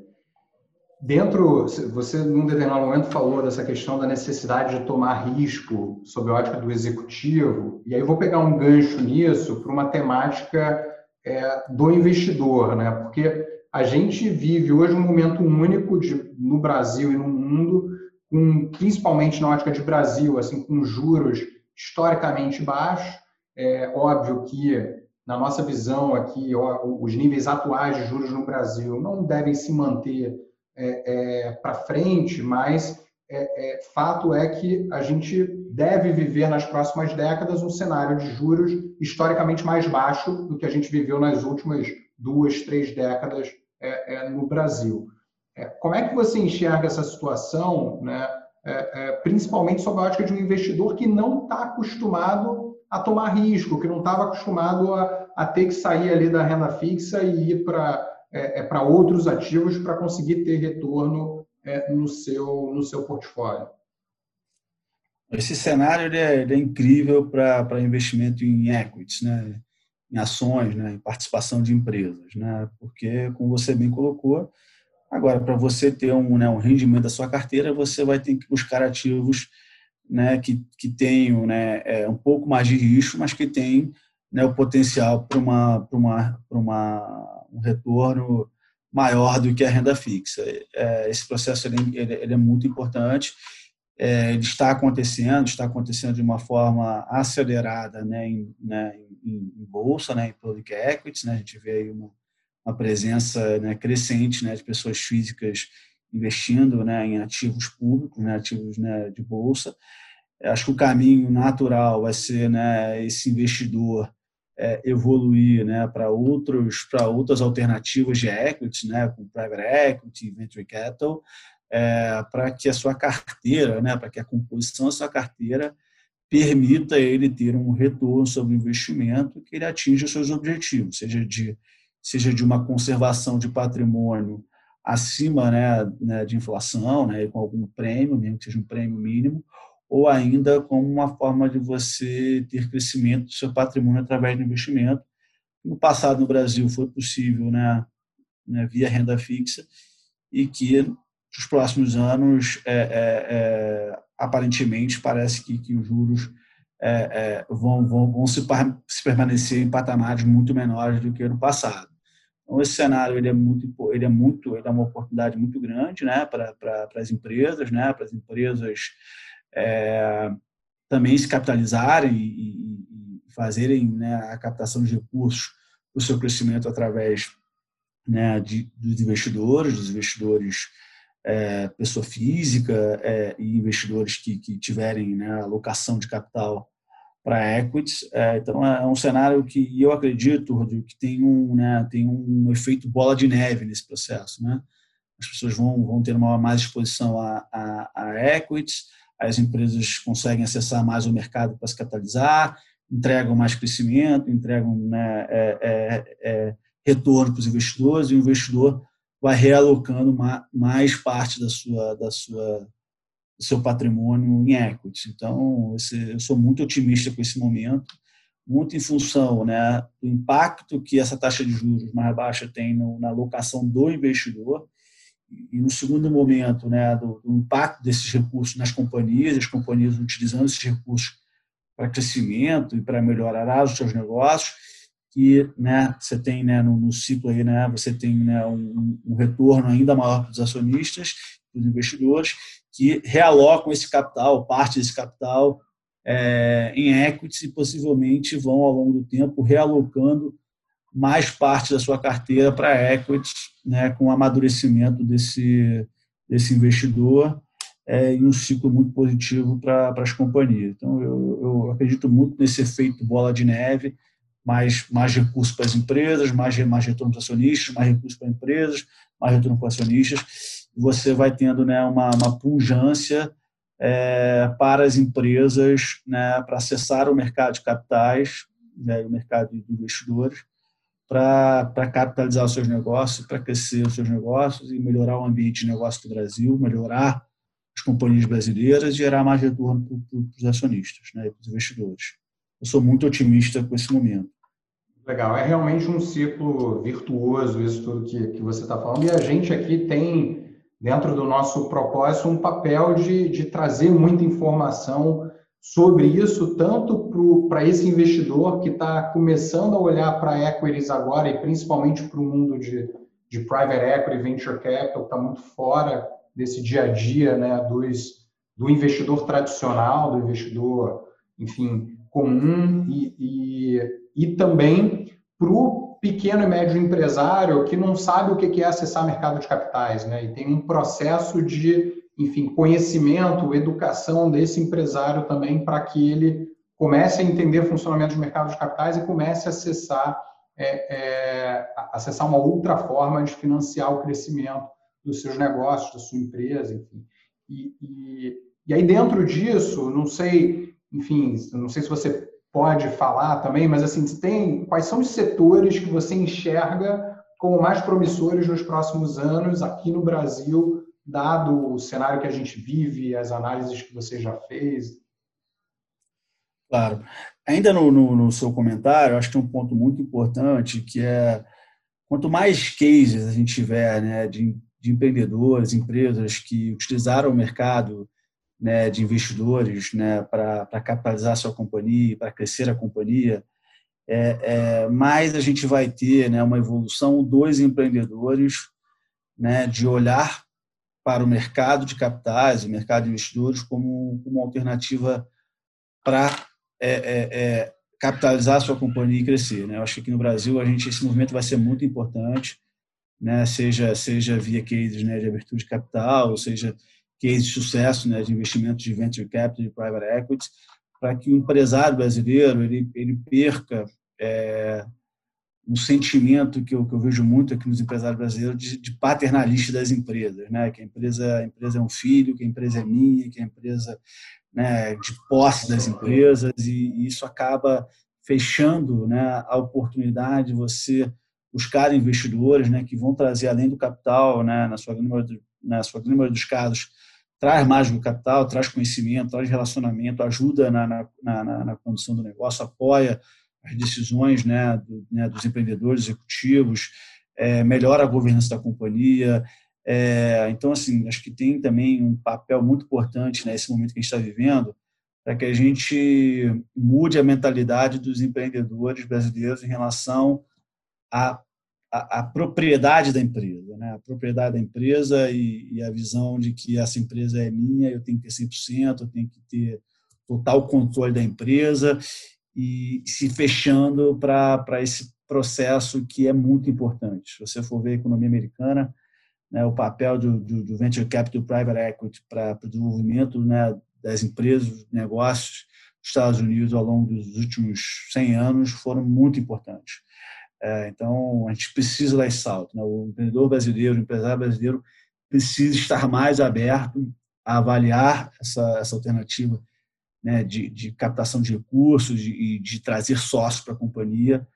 dentro, você num determinado momento falou dessa questão da necessidade de tomar risco sob a ótica do executivo, e aí eu vou pegar um gancho nisso para uma temática é, do investidor, né? Porque a gente vive hoje um momento único de, no Brasil e no mundo, com, principalmente na ótica de Brasil, assim, com juros historicamente baixos. É óbvio que, na nossa visão aqui, ó, os níveis atuais de juros no Brasil não devem se manter é, é, para frente, mas é, é, fato é que a gente deve viver nas próximas décadas um cenário de juros historicamente mais baixo do que a gente viveu nas últimas duas, três décadas é, é no Brasil. É, como é que você enxerga essa situação, né, é, principalmente sob a ótica de um investidor que não está acostumado a tomar risco, que não estava acostumado a, a, ter que sair ali da renda fixa e ir para outros ativos para conseguir ter retorno é, no, seu, no seu portfólio. Esse cenário ele é, ele é incrível para investimento em equities, né? em ações, né? em participação de empresas, né? porque, como você bem colocou, agora, para você ter um, né, um rendimento da sua carteira, você vai ter que buscar ativos né, que, que tenham né, é, um pouco mais de risco, mas que têm né, o potencial para uma, uma, uma, um retorno maior do que a renda fixa. É, esse processo ele, ele é muito importante, é, ele está acontecendo, está acontecendo de uma forma acelerada né, em, né, em, em bolsa, né, em public equities, né, a gente vê aí uma, uma presença né, crescente né, de pessoas físicas investindo né, em ativos públicos, né, ativos né, de bolsa. Acho que o caminho natural vai ser né, esse investidor é, evoluir né, para outros para outras alternativas de equity, né, com private equity, venture capital, é, para que a sua carteira, né, para que a composição da sua carteira permita ele ter um retorno sobre o investimento que ele atinja os seus objetivos, seja de seja de uma conservação de patrimônio acima né, né de inflação, né, com algum prêmio, mesmo que seja um prêmio mínimo, ou ainda como uma forma de você ter crescimento do seu patrimônio através do investimento. No passado, no Brasil, foi possível né, né via renda fixa e que nos próximos anos, é, é, é, aparentemente, parece que, que os juros é, vão, vão, vão se, se, permanecer em patamares muito menores do que no passado. Então, esse cenário ele é muito, ele é muito, ele é uma oportunidade muito grande, né, para as empresas, né, para as empresas também se capitalizarem e, e fazerem né, a captação de recursos para o seu crescimento através né, de, dos investidores, dos investidores é, pessoa física é, e investidores que, que tiverem né, alocação de capital para equities. É, então, é um cenário que eu acredito, Rodrigo, que tem um, né, tem um efeito bola de neve nesse processo. Né? As pessoas vão, vão ter uma mais exposição a, a, a equities, as empresas conseguem acessar mais o mercado para se capitalizar, entregam mais crescimento, entregam né, é, é, é retorno para os investidores, e o investidor vai realocando mais parte da sua, da sua do seu patrimônio em equities. Então, eu sou muito otimista com esse momento, muito em função né, do impacto que essa taxa de juros mais baixa tem no, na alocação do investidor e, no segundo momento, né, do, do impacto desses recursos nas companhias, as companhias utilizando esses recursos para crescimento e para melhorar os seus negócios, que né, você tem né, no, no ciclo aí, né, você tem né, um, um retorno ainda maior para os acionistas, para os investidores, que realocam esse capital, parte desse capital, é, em equities e possivelmente vão, ao longo do tempo, realocando mais parte da sua carteira para equities, né, com o amadurecimento desse, desse investidor é, em um ciclo muito positivo para as companhias. Então, eu, eu acredito muito nesse efeito bola de neve, mais, mais recursos para as empresas, mais, mais retorno para acionistas, mais recursos para empresas, mais retorno para acionistas, você vai tendo né, uma, uma pungência é, para as empresas né, para acessar o mercado de capitais, né, o mercado de investidores, para capitalizar os seus negócios, para crescer os seus negócios e melhorar o ambiente de negócio do Brasil, melhorar as companhias brasileiras e gerar mais retorno para, para os acionistas, né, para os investidores. Eu sou muito otimista com esse momento. Legal, é realmente um ciclo virtuoso isso tudo que, que você está falando. E a gente aqui tem, dentro do nosso propósito, um papel de, de trazer muita informação sobre isso, tanto para esse investidor que está começando a olhar para equities agora, e principalmente para o mundo de, de private equity, venture capital, que está muito fora desse dia a dia né, dos, do investidor tradicional, do investidor, enfim, comum, e, e e também para o pequeno e médio empresário que não sabe o que é acessar mercado de capitais, né? E tem um processo de, enfim, conhecimento, educação desse empresário também para que ele comece a entender o funcionamento de mercado de capitais e comece a acessar, é, é, acessar uma outra forma de financiar o crescimento dos seus negócios, da sua empresa, enfim. E, e, e aí dentro disso, não sei, enfim, não sei se você pode falar também, mas assim, tem quais são os setores que você enxerga como mais promissores nos próximos anos aqui no Brasil, dado o cenário que a gente vive, as análises que você já fez? Claro. Ainda no, no, no seu comentário, acho que tem um ponto muito importante que é quanto mais cases a gente tiver né, de, de empreendedores, empresas que utilizaram o mercado né, de investidores né, para capitalizar sua companhia, para crescer a companhia, é, é, mais a gente vai ter né, uma evolução dos empreendedores né, de olhar para o mercado de capitais, o mercado de investidores, como, como uma alternativa para é, é, é, capitalizar sua companhia e crescer. Né? Eu acho que aqui no Brasil a gente, esse movimento vai ser muito importante, né? seja, seja via cases né, de abertura de capital, ou seja case de sucesso né, de investimentos de venture capital e private equity, para que o empresário brasileiro ele, ele perca é, um sentimento que eu, que eu vejo muito aqui nos empresários brasileiros de, de paternalista das empresas, né? que a empresa, a empresa é um filho, que a empresa é minha, que a empresa né, de posse das empresas, e, e isso acaba fechando né, a oportunidade de você buscar investidores né, que vão trazer, além do capital, né, na sua na sua grande maioria dos casos, traz mais do capital, traz conhecimento, traz relacionamento, ajuda na, na, na, na condução do negócio, apoia as decisões né, do, né, dos empreendedores executivos, é, melhora a governança da companhia. É, então, assim, acho que tem também um papel muito importante nesse momento que a gente está vivendo para que a gente mude a mentalidade dos empreendedores brasileiros em relação a a, a, propriedade da empresa, né? a propriedade da empresa e, e, a visão de que essa empresa é minha, eu tenho que ter 100%, eu tenho que ter total controle da empresa e se fechando para esse processo que é muito importante. Se você for ver a economia americana, né, o papel do, do, do Venture Capital Private Equity para o desenvolvimento né, das empresas, negócios dos Estados Unidos ao longo dos últimos 100 anos foram muito importantes. É, então, a gente precisa dar esse salto. Né? O empreendedor brasileiro, o empresário brasileiro precisa estar mais aberto a avaliar essa, essa alternativa né, de, de, captação de recursos e de, de, trazer sócios para a companhia,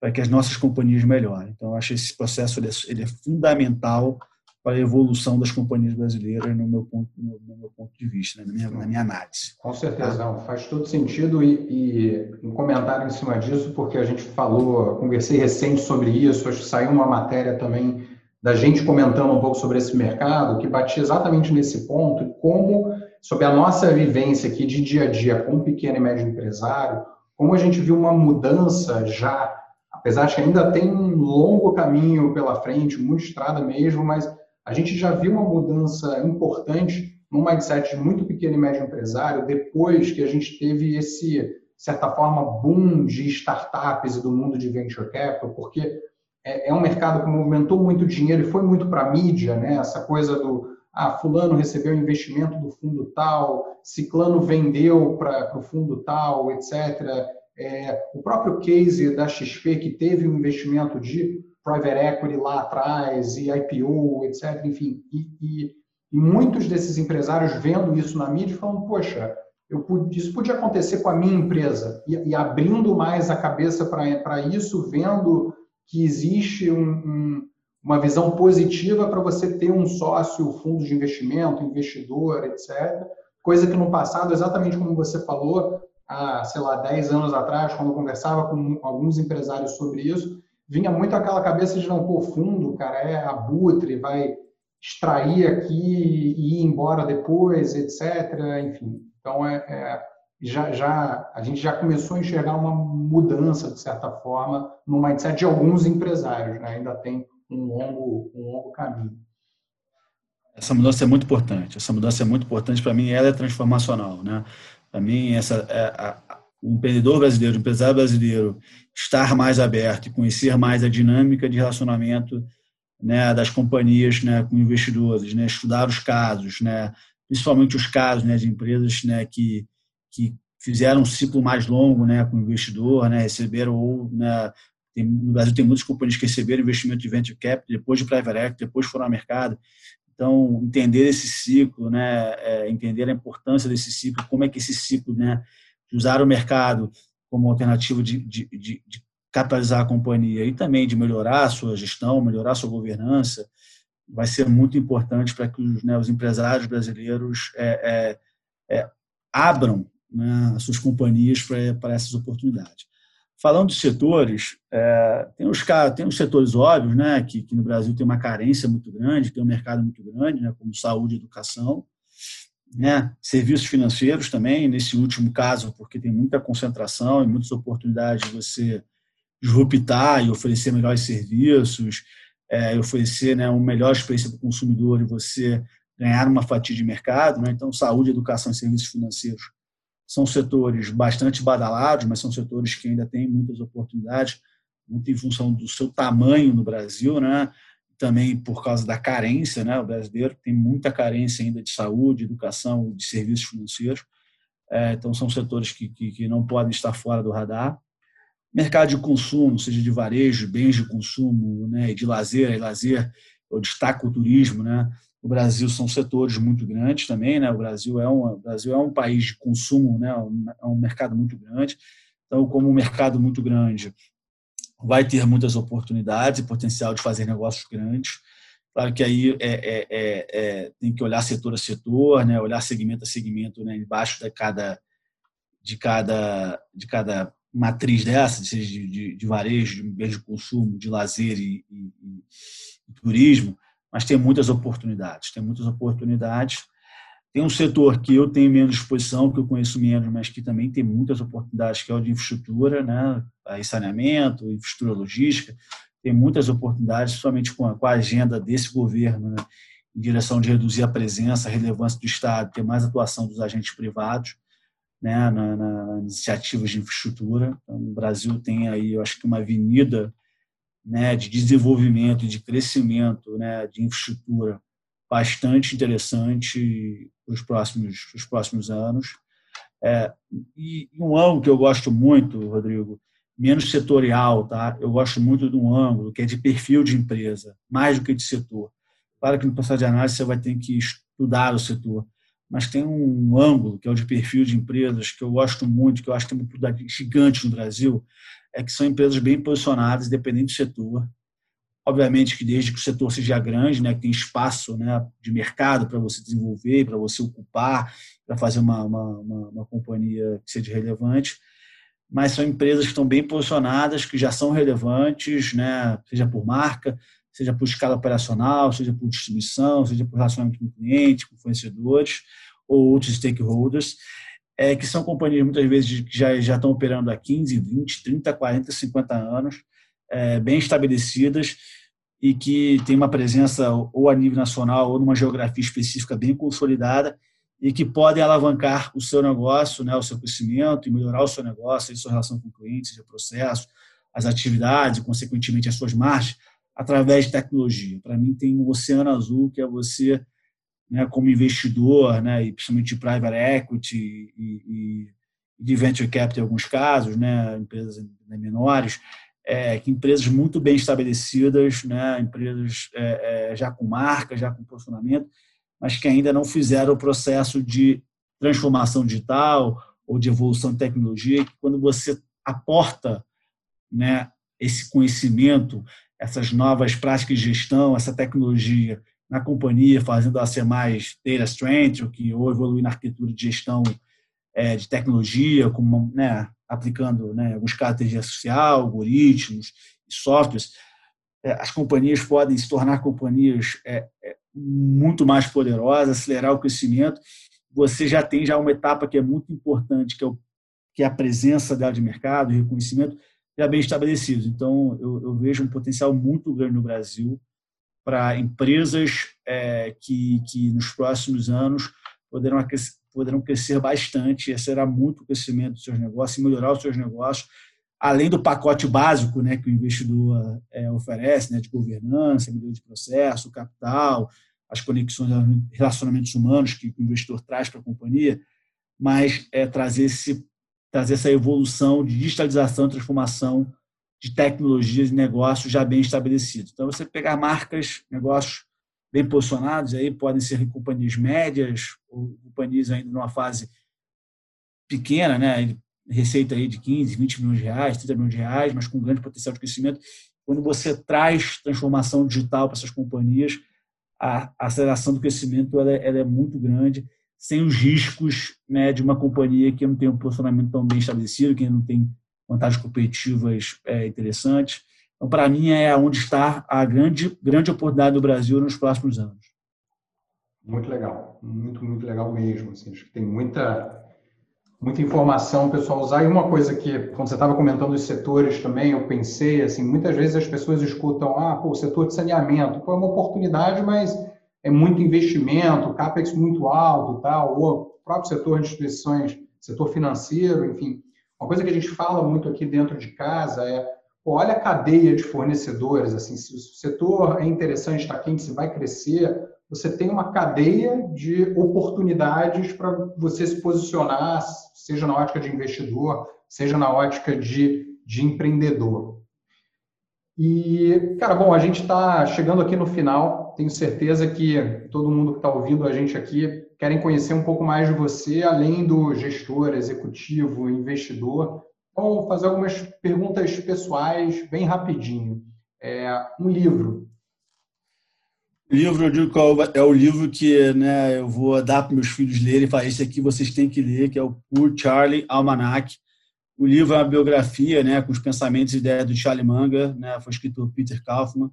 para que as nossas companhias melhorem. Então, eu acho que esse processo ele é, ele é fundamental para a evolução das companhias brasileiras, no meu ponto, no, no meu ponto de vista, né? na, minha, na minha análise. Com certeza, faz todo sentido e, e, um comentário em cima disso, porque a gente falou, conversei recente sobre isso, acho que saiu uma matéria também da gente comentando um pouco sobre esse mercado, que batia exatamente nesse ponto, como, sobre a nossa vivência aqui de dia a dia com pequeno e médio empresário, como a gente viu uma mudança já, apesar de que ainda tem um longo caminho pela frente, muita estrada mesmo, mas a gente já viu uma mudança importante no mindset de muito pequeno e médio empresário depois que a gente teve esse, de certa forma, boom de startups e do mundo de venture capital, porque é, é um mercado que movimentou muito dinheiro e foi muito para a mídia, né? essa coisa do ah, fulano recebeu investimento do fundo tal, ciclano vendeu para o fundo tal, etc. É, o próprio case da XP, que teve um investimento de private equity lá atrás, e IPO, etc. Enfim, e, e, e muitos desses empresários vendo isso na mídia falam, poxa, eu, isso podia acontecer com a minha empresa. E, e abrindo mais a cabeça para isso, vendo que existe um, um, uma visão positiva para você ter um sócio, fundo de investimento, investidor, etc. Coisa que no passado, exatamente como você falou, há, sei lá, 10 anos atrás, quando eu conversava com alguns empresários sobre isso, vinha muito aquela cabeça de não, pô, fundo, cara, é abutre, vai extrair aqui e ir embora depois, etc. Enfim, então é, é, já, já a gente já começou a enxergar uma mudança de certa forma no mindset de alguns empresários, né? ainda tem um longo, um longo caminho. Essa mudança é muito importante. Essa mudança é muito importante para mim. Ela é transformacional, né? Para mim, essa é, a, o empreendedor brasileiro, o empresário brasileiro estar mais aberto e conhecer mais a dinâmica de relacionamento né, das companhias né, com investidores, né, estudar os casos, né, principalmente os casos né, de empresas né, que, que fizeram um ciclo mais longo né, com o investidor, né, receberam ou né, tem, no Brasil tem muitas companhias que receberam investimento de venture capital, depois de private equity, depois foram ao mercado. Então, entender esse ciclo, né, é, entender a importância desse ciclo, como é que esse ciclo né, usar o mercado como alternativa de, de, de, de capitalizar a companhia e também de melhorar a sua gestão, melhorar a sua governança, vai ser muito importante para que os, né, os, empresários brasileiros é, é, é, abram né, as suas companhias para essas oportunidades. Falando de setores, é, tem, os, tem os setores óbvios, né, que, que no Brasil tem uma carência muito grande, tem um mercado muito grande, né, como saúde e educação, né? serviços financeiros também, nesse último caso, porque tem muita concentração e muitas oportunidades de você disruptar e oferecer melhores serviços, é, oferecer né, uma melhor experiência para o consumidor e você ganhar uma fatia de mercado. Né? Então, saúde, educação e serviços financeiros são setores bastante badalados, mas são setores que ainda têm muitas oportunidades, muito em função do seu tamanho no Brasil, né? Também por causa da carência, né? O brasileiro tem muita carência ainda de saúde, educação, de serviços financeiros. É, então, são setores que, que, que, não podem estar fora do radar. Mercado de consumo, seja de varejo, bens de consumo, né, de lazer, e lazer, eu destaco o turismo, né? O Brasil são setores muito grandes também, né? O Brasil é um, Brasil é um país de consumo, né? É um mercado muito grande. Então, como um mercado muito grande, vai ter muitas oportunidades e potencial de fazer negócios grandes. Claro que aí é, é, é, é, tem que olhar setor a setor, né? olhar segmento a segmento, né? embaixo de cada, de cada, de cada matriz dessa, seja de, de, de varejo, de bens de consumo, de lazer e, e, e, turismo, mas tem muitas oportunidades, tem muitas oportunidades tem um setor que eu tenho menos exposição, que eu conheço menos, mas que também tem muitas oportunidades, que é o de infraestrutura, né? Aí saneamento, infraestrutura logística. tem muitas oportunidades, somente com a, com a agenda desse governo, né, em direção de reduzir a presença, a relevância do Estado, ter mais atuação dos agentes privados né, na, na, iniciativas de infraestrutura. Então, o Brasil tem aí, eu acho que uma avenida né, de desenvolvimento de crescimento né, de infraestrutura bastante interessante os próximos, os próximos anos. É, e um ângulo que eu gosto muito, Rodrigo, menos setorial, tá? Eu gosto muito de um ângulo que é de perfil de empresa, mais do que de setor. Claro que no processo de análise você vai ter que estudar o setor, mas tem um ângulo que é o de perfil de empresas que eu gosto muito, que eu acho que tem uma gigante no Brasil, é que são empresas bem posicionadas, independente do setor. Obviamente que desde que o setor seja grande, né, que tem espaço né, de mercado para você desenvolver, para você ocupar, para fazer uma, uma, uma, uma companhia que seja relevante, mas são empresas que estão bem posicionadas, que já são relevantes, né, seja por marca, seja por escala operacional, seja por distribuição, seja por relacionamento com cliente, com fornecedores ou outros stakeholders, é, que são companhias muitas vezes que já, já estão operando há 15, 20, 30, 40, 50 anos, é, bem estabelecidas e que tem uma presença ou a nível nacional ou numa geografia específica bem consolidada e que podem alavancar o seu negócio, né, o seu crescimento e melhorar o seu negócio, a sua relação com clientes, o processo, as atividades e, consequentemente, as suas margens, através de tecnologia. Para mim, tem um oceano azul que é você, né, como investidor, né, e principalmente de private equity e, e de venture capital em alguns casos, né, empresas menores, é, que empresas muito bem estabelecidas, né, empresas é, é, já com marca, já com posicionamento, mas que ainda não fizeram o processo de transformação digital ou de evolução de tecnologia, que quando você aporta né, esse conhecimento, essas novas práticas de gestão, essa tecnologia na companhia, fazendo ela ser mais data strength, que ou evoluir na arquitetura de gestão é, de tecnologia, como, né, aplicando né, alguns características social, algoritmos e softwares, é, as companhias podem se tornar companhias é, é muito mais poderosa, acelerar o crescimento. Você já tem já uma etapa que é muito importante, que é, o, que é a presença dela de mercado, o reconhecimento já bem estabelecido. Então, eu, eu vejo um potencial muito grande no Brasil para empresas é, que, que nos próximos anos poderão, poderão crescer bastante, acelerar muito o crescimento dos seus negócios e melhorar os seus negócios, além do pacote básico né, que o investidor é, oferece, né, de governança, melhoria de processo, capital, as conexões, relacionamentos humanos que o investidor traz para a companhia, mas é trazer, esse, trazer essa evolução de digitalização, transformação de tecnologias e negócios já bem estabelecidos. Então, você pegar marcas, negócios bem posicionados, aí podem ser companhias médias ou companhias ainda numa fase pequena, né, receita aí de 15, 20 milhões de reais, 30 milhões de reais, mas com grande potencial de crescimento. Quando você traz transformação digital para essas companhias, a aceleração do crescimento ela é, ela é muito grande, sem os riscos né, de uma companhia que não tem um posicionamento tão bem estabelecido, que não tem vantagens competitivas é, interessantes. Então, para mim, é onde está a grande, grande oportunidade do Brasil nos próximos anos. Muito legal, muito, muito legal mesmo. Assim, acho que tem muita, muita informação pessoal usar. E uma coisa que, quando você estava comentando os setores também, eu pensei, assim, muitas vezes as pessoas escutam, ah, pô, o setor de saneamento, pô, é uma oportunidade, mas é muito investimento, CAPEX muito alto e tal, ou o próprio setor de instituições, setor financeiro, enfim. Uma coisa que a gente fala muito aqui dentro de casa é, olha a cadeia de fornecedores, assim, se o setor é interessante, está quente, se vai crescer, você tem uma cadeia de oportunidades para você se posicionar, seja na ótica de investidor, seja na ótica de, de empreendedor. E, cara, bom, a gente está chegando aqui no final. Tenho certeza que todo mundo que está ouvindo a gente aqui querem conhecer um pouco mais de você, além do gestor, executivo, investidor. Vou fazer algumas perguntas pessoais bem rapidinho. É, um livro livro, eu digo qual é o livro que né, eu vou dar para meus filhos lerem e falar: esse aqui vocês têm que ler, que é o Poor Charlie Almanac. O livro é uma biografia né, com os pensamentos e ideias do Charlie Munger, né, foi escrito por Peter Kaufman.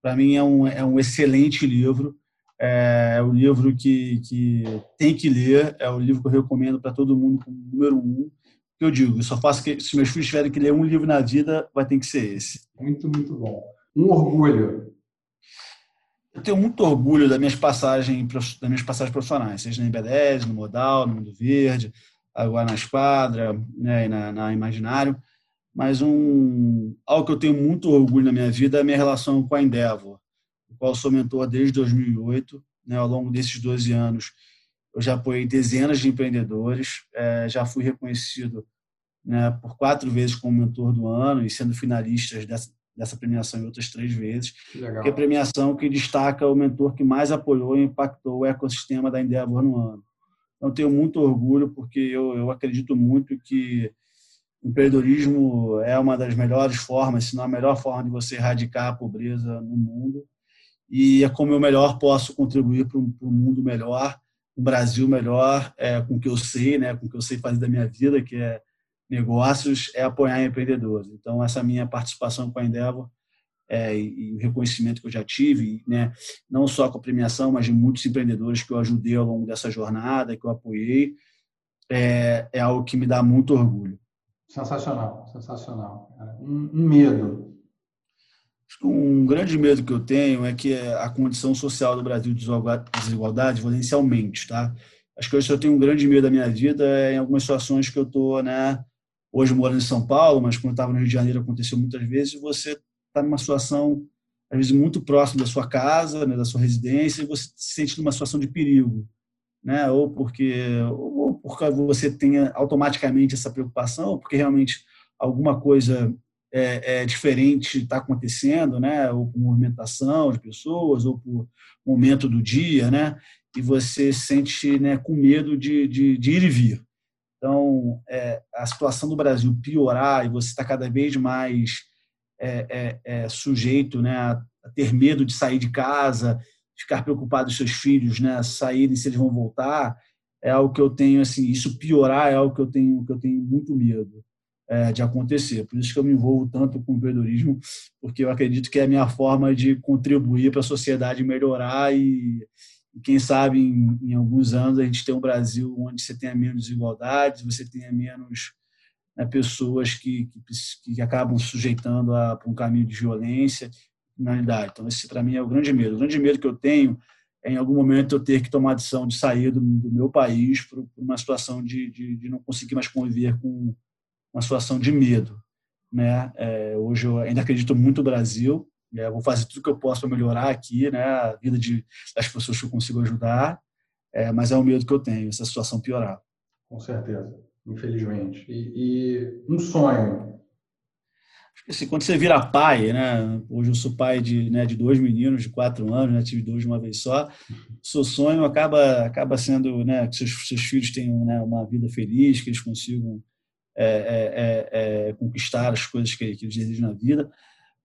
Para mim é um, é um excelente livro. É, é um livro que, que tem que ler, é o livro que eu recomendo para todo mundo como número um. Eu digo, eu só faço que se meus filhos tiverem que ler um livro na vida, vai ter que ser esse. Muito, muito bom. um orgulho. Eu tenho muito orgulho das minhas passagens, das minhas passagens profissionais, seja na IB10, no Modal, no Mundo Verde, agora na Esquadra, né, na, na Imaginário. Mas um, algo que eu tenho muito orgulho na minha vida é a minha relação com a Endeavor, do qual sou mentor desde 2008. Né, ao longo desses 12 anos, eu já apoiei dezenas de empreendedores, é, já fui reconhecido né, por quatro vezes como mentor do ano e sendo finalista dessa, dessa premiação em outras três vezes, que, é a premiação que destaca o mentor que mais apoiou e impactou o ecossistema da Endeavor no ano. Então, tenho muito orgulho, porque eu, eu acredito muito que o empreendedorismo é uma das melhores formas, se não a melhor forma de você erradicar a pobreza no mundo. E é como eu melhor posso contribuir para um, para um mundo melhor, um Brasil melhor, é, com o que eu sei, né, com o que eu sei fazer da minha vida, que é negócios, é apoiar empreendedores. Então, essa minha participação com a Endeavor é, e, o reconhecimento que eu já tive, né, não só com a premiação, mas de muitos empreendedores que eu ajudei ao longo dessa jornada, que eu apoiei, é, é algo que me dá muito orgulho. Sensacional, sensacional. Um, um medo. Um grande medo que eu tenho é que a condição social do Brasil de desigualdade exponencialmente, tá? Acho que hoje eu tenho um grande medo da minha vida é em algumas situações que eu estou, né? Hoje morando em São Paulo, mas quando estava no Rio de Janeiro aconteceu muitas vezes. Você está numa situação, às vezes, muito próxima da sua casa, né, da sua residência, e você se sente numa situação de perigo. Né? Ou porque, ou porque você tenha automaticamente essa preocupação, ou porque realmente alguma coisa é, é diferente está acontecendo, né? ou por movimentação de pessoas, ou por momento do dia, né? e você se sente né, com medo de, de, de ir e vir. Então, é, a situação do Brasil piorar e você está cada vez mais é, é, é, sujeito né, a, ter medo de sair de casa, ficar preocupado com seus filhos, né, saírem se eles vão voltar, é algo que eu tenho assim, isso piorar é algo que eu tenho que eu tenho muito medo é, de acontecer. Por isso que eu me envolvo tanto com o empreendedorismo, porque eu acredito que é a minha forma de contribuir para a sociedade melhorar e, e quem sabe em, em, alguns anos a gente ter um Brasil onde você tenha menos desigualdades, você tenha menos né, pessoas que, que, que, acabam sujeitando a, a um caminho de violência, criminalidade. Então, esse para mim é o grande medo. O grande medo que eu tenho é, em algum momento, eu ter que tomar a decisão de sair do, do meu país por uma situação de, de, de, não conseguir mais conviver com uma situação de medo. Né? É, hoje eu ainda acredito muito no Brasil, né? vou fazer tudo que eu posso para melhorar aqui né? a vida de, das pessoas que eu consigo ajudar, é, mas é o medo que eu tenho, essa situação piorar. Com certeza infelizmente. E, e um sonho. Assim, quando você vira pai, né? Hoje eu sou pai de, né, de dois meninos de quatro anos, né? tive dois de uma vez só. O seu sonho acaba acaba sendo, né, que seus, seus filhos tenham né, uma vida feliz, que eles consigam é, é, é, é conquistar as coisas que, que eles desejam na vida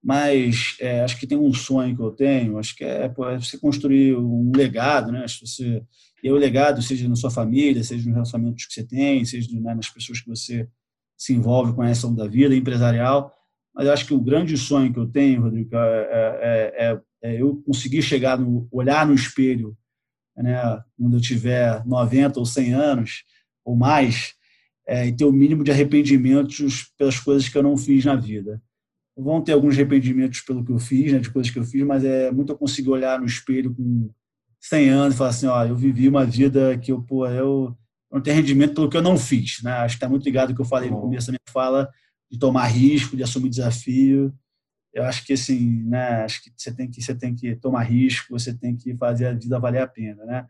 mas é, acho que tem um sonho que eu tenho, acho que é, você construir um legado, né? Acho que você, e o legado seja na sua família, seja nos relacionamentos que você tem, seja né, nas pessoas que você se envolve com essa da vida empresarial, mas acho que o grande sonho que eu tenho, Rodrigo, é, é, é, é eu conseguir chegar no olhar no espelho, né? Quando eu tiver 90 ou 100 anos ou mais, é, e ter o mínimo de arrependimentos pelas coisas que eu não fiz na vida vão ter alguns arrependimentos pelo que eu fiz, né, de coisas que eu fiz, mas é muito eu conseguir olhar no espelho com 100 anos e falar assim, ó, eu vivi uma vida que eu, pô, eu não tenho rendimento pelo que eu não fiz, né? Acho que está muito ligado ao que eu falei no começo da minha fala, de tomar risco, de assumir desafio. Eu acho que assim, né, acho que você tem que você tem que tomar risco, você tem que fazer a vida valer a pena, né?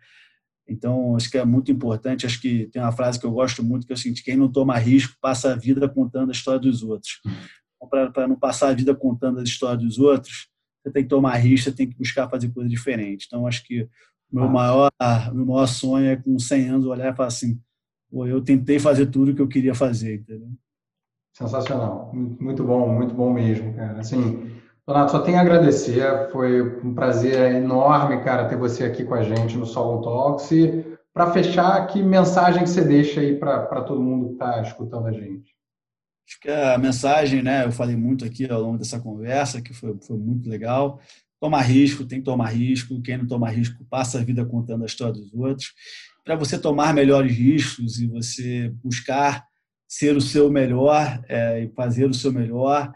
Então, acho que é muito importante. Acho que tem uma frase que eu gosto muito, que é o seguinte: quem não toma risco passa a vida contando a história dos outros para não passar a vida contando as histórias dos outros, você tem que tomar risco, você tem que buscar fazer coisa diferente. Então, acho que o meu, ah. maior, meu maior sonho é, com 100 anos, olhar e falar assim: eu tentei fazer tudo o que eu queria fazer, entendeu? Sensacional. Muito bom, muito bom mesmo, cara. Assim, Donato, só tenho a agradecer. Foi um prazer enorme, cara, ter você aqui com a gente no Solon Talks. E para fechar, que mensagem que você deixa aí para todo mundo que está escutando a gente? Acho que a mensagem, né, eu falei muito aqui ao longo dessa conversa, que foi, foi muito legal. Tomar risco, tem que tomar risco. Quem não toma risco passa a vida contando a história dos outros. Para você tomar melhores riscos e você buscar ser o seu melhor é, e fazer o seu melhor,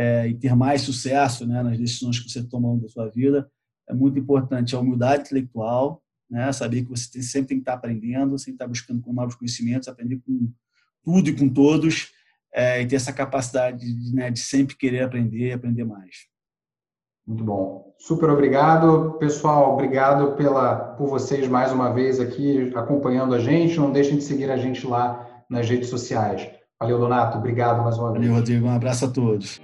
é, e ter mais sucesso né, nas decisões que você toma da sua vida, é muito importante a humildade intelectual, né, saber que você tem, sempre tem que estar aprendendo, sempre estar buscando com novos conhecimentos, aprender com tudo e com todos, é, e ter essa capacidade de, né, de sempre querer aprender e aprender mais. Muito bom. Super obrigado. Pessoal, obrigado pela, por vocês mais uma vez aqui acompanhando a gente. Não deixem de seguir a gente lá nas redes sociais. Valeu, Donato. Obrigado mais uma vez. Valeu, Rodrigo. Um abraço a todos.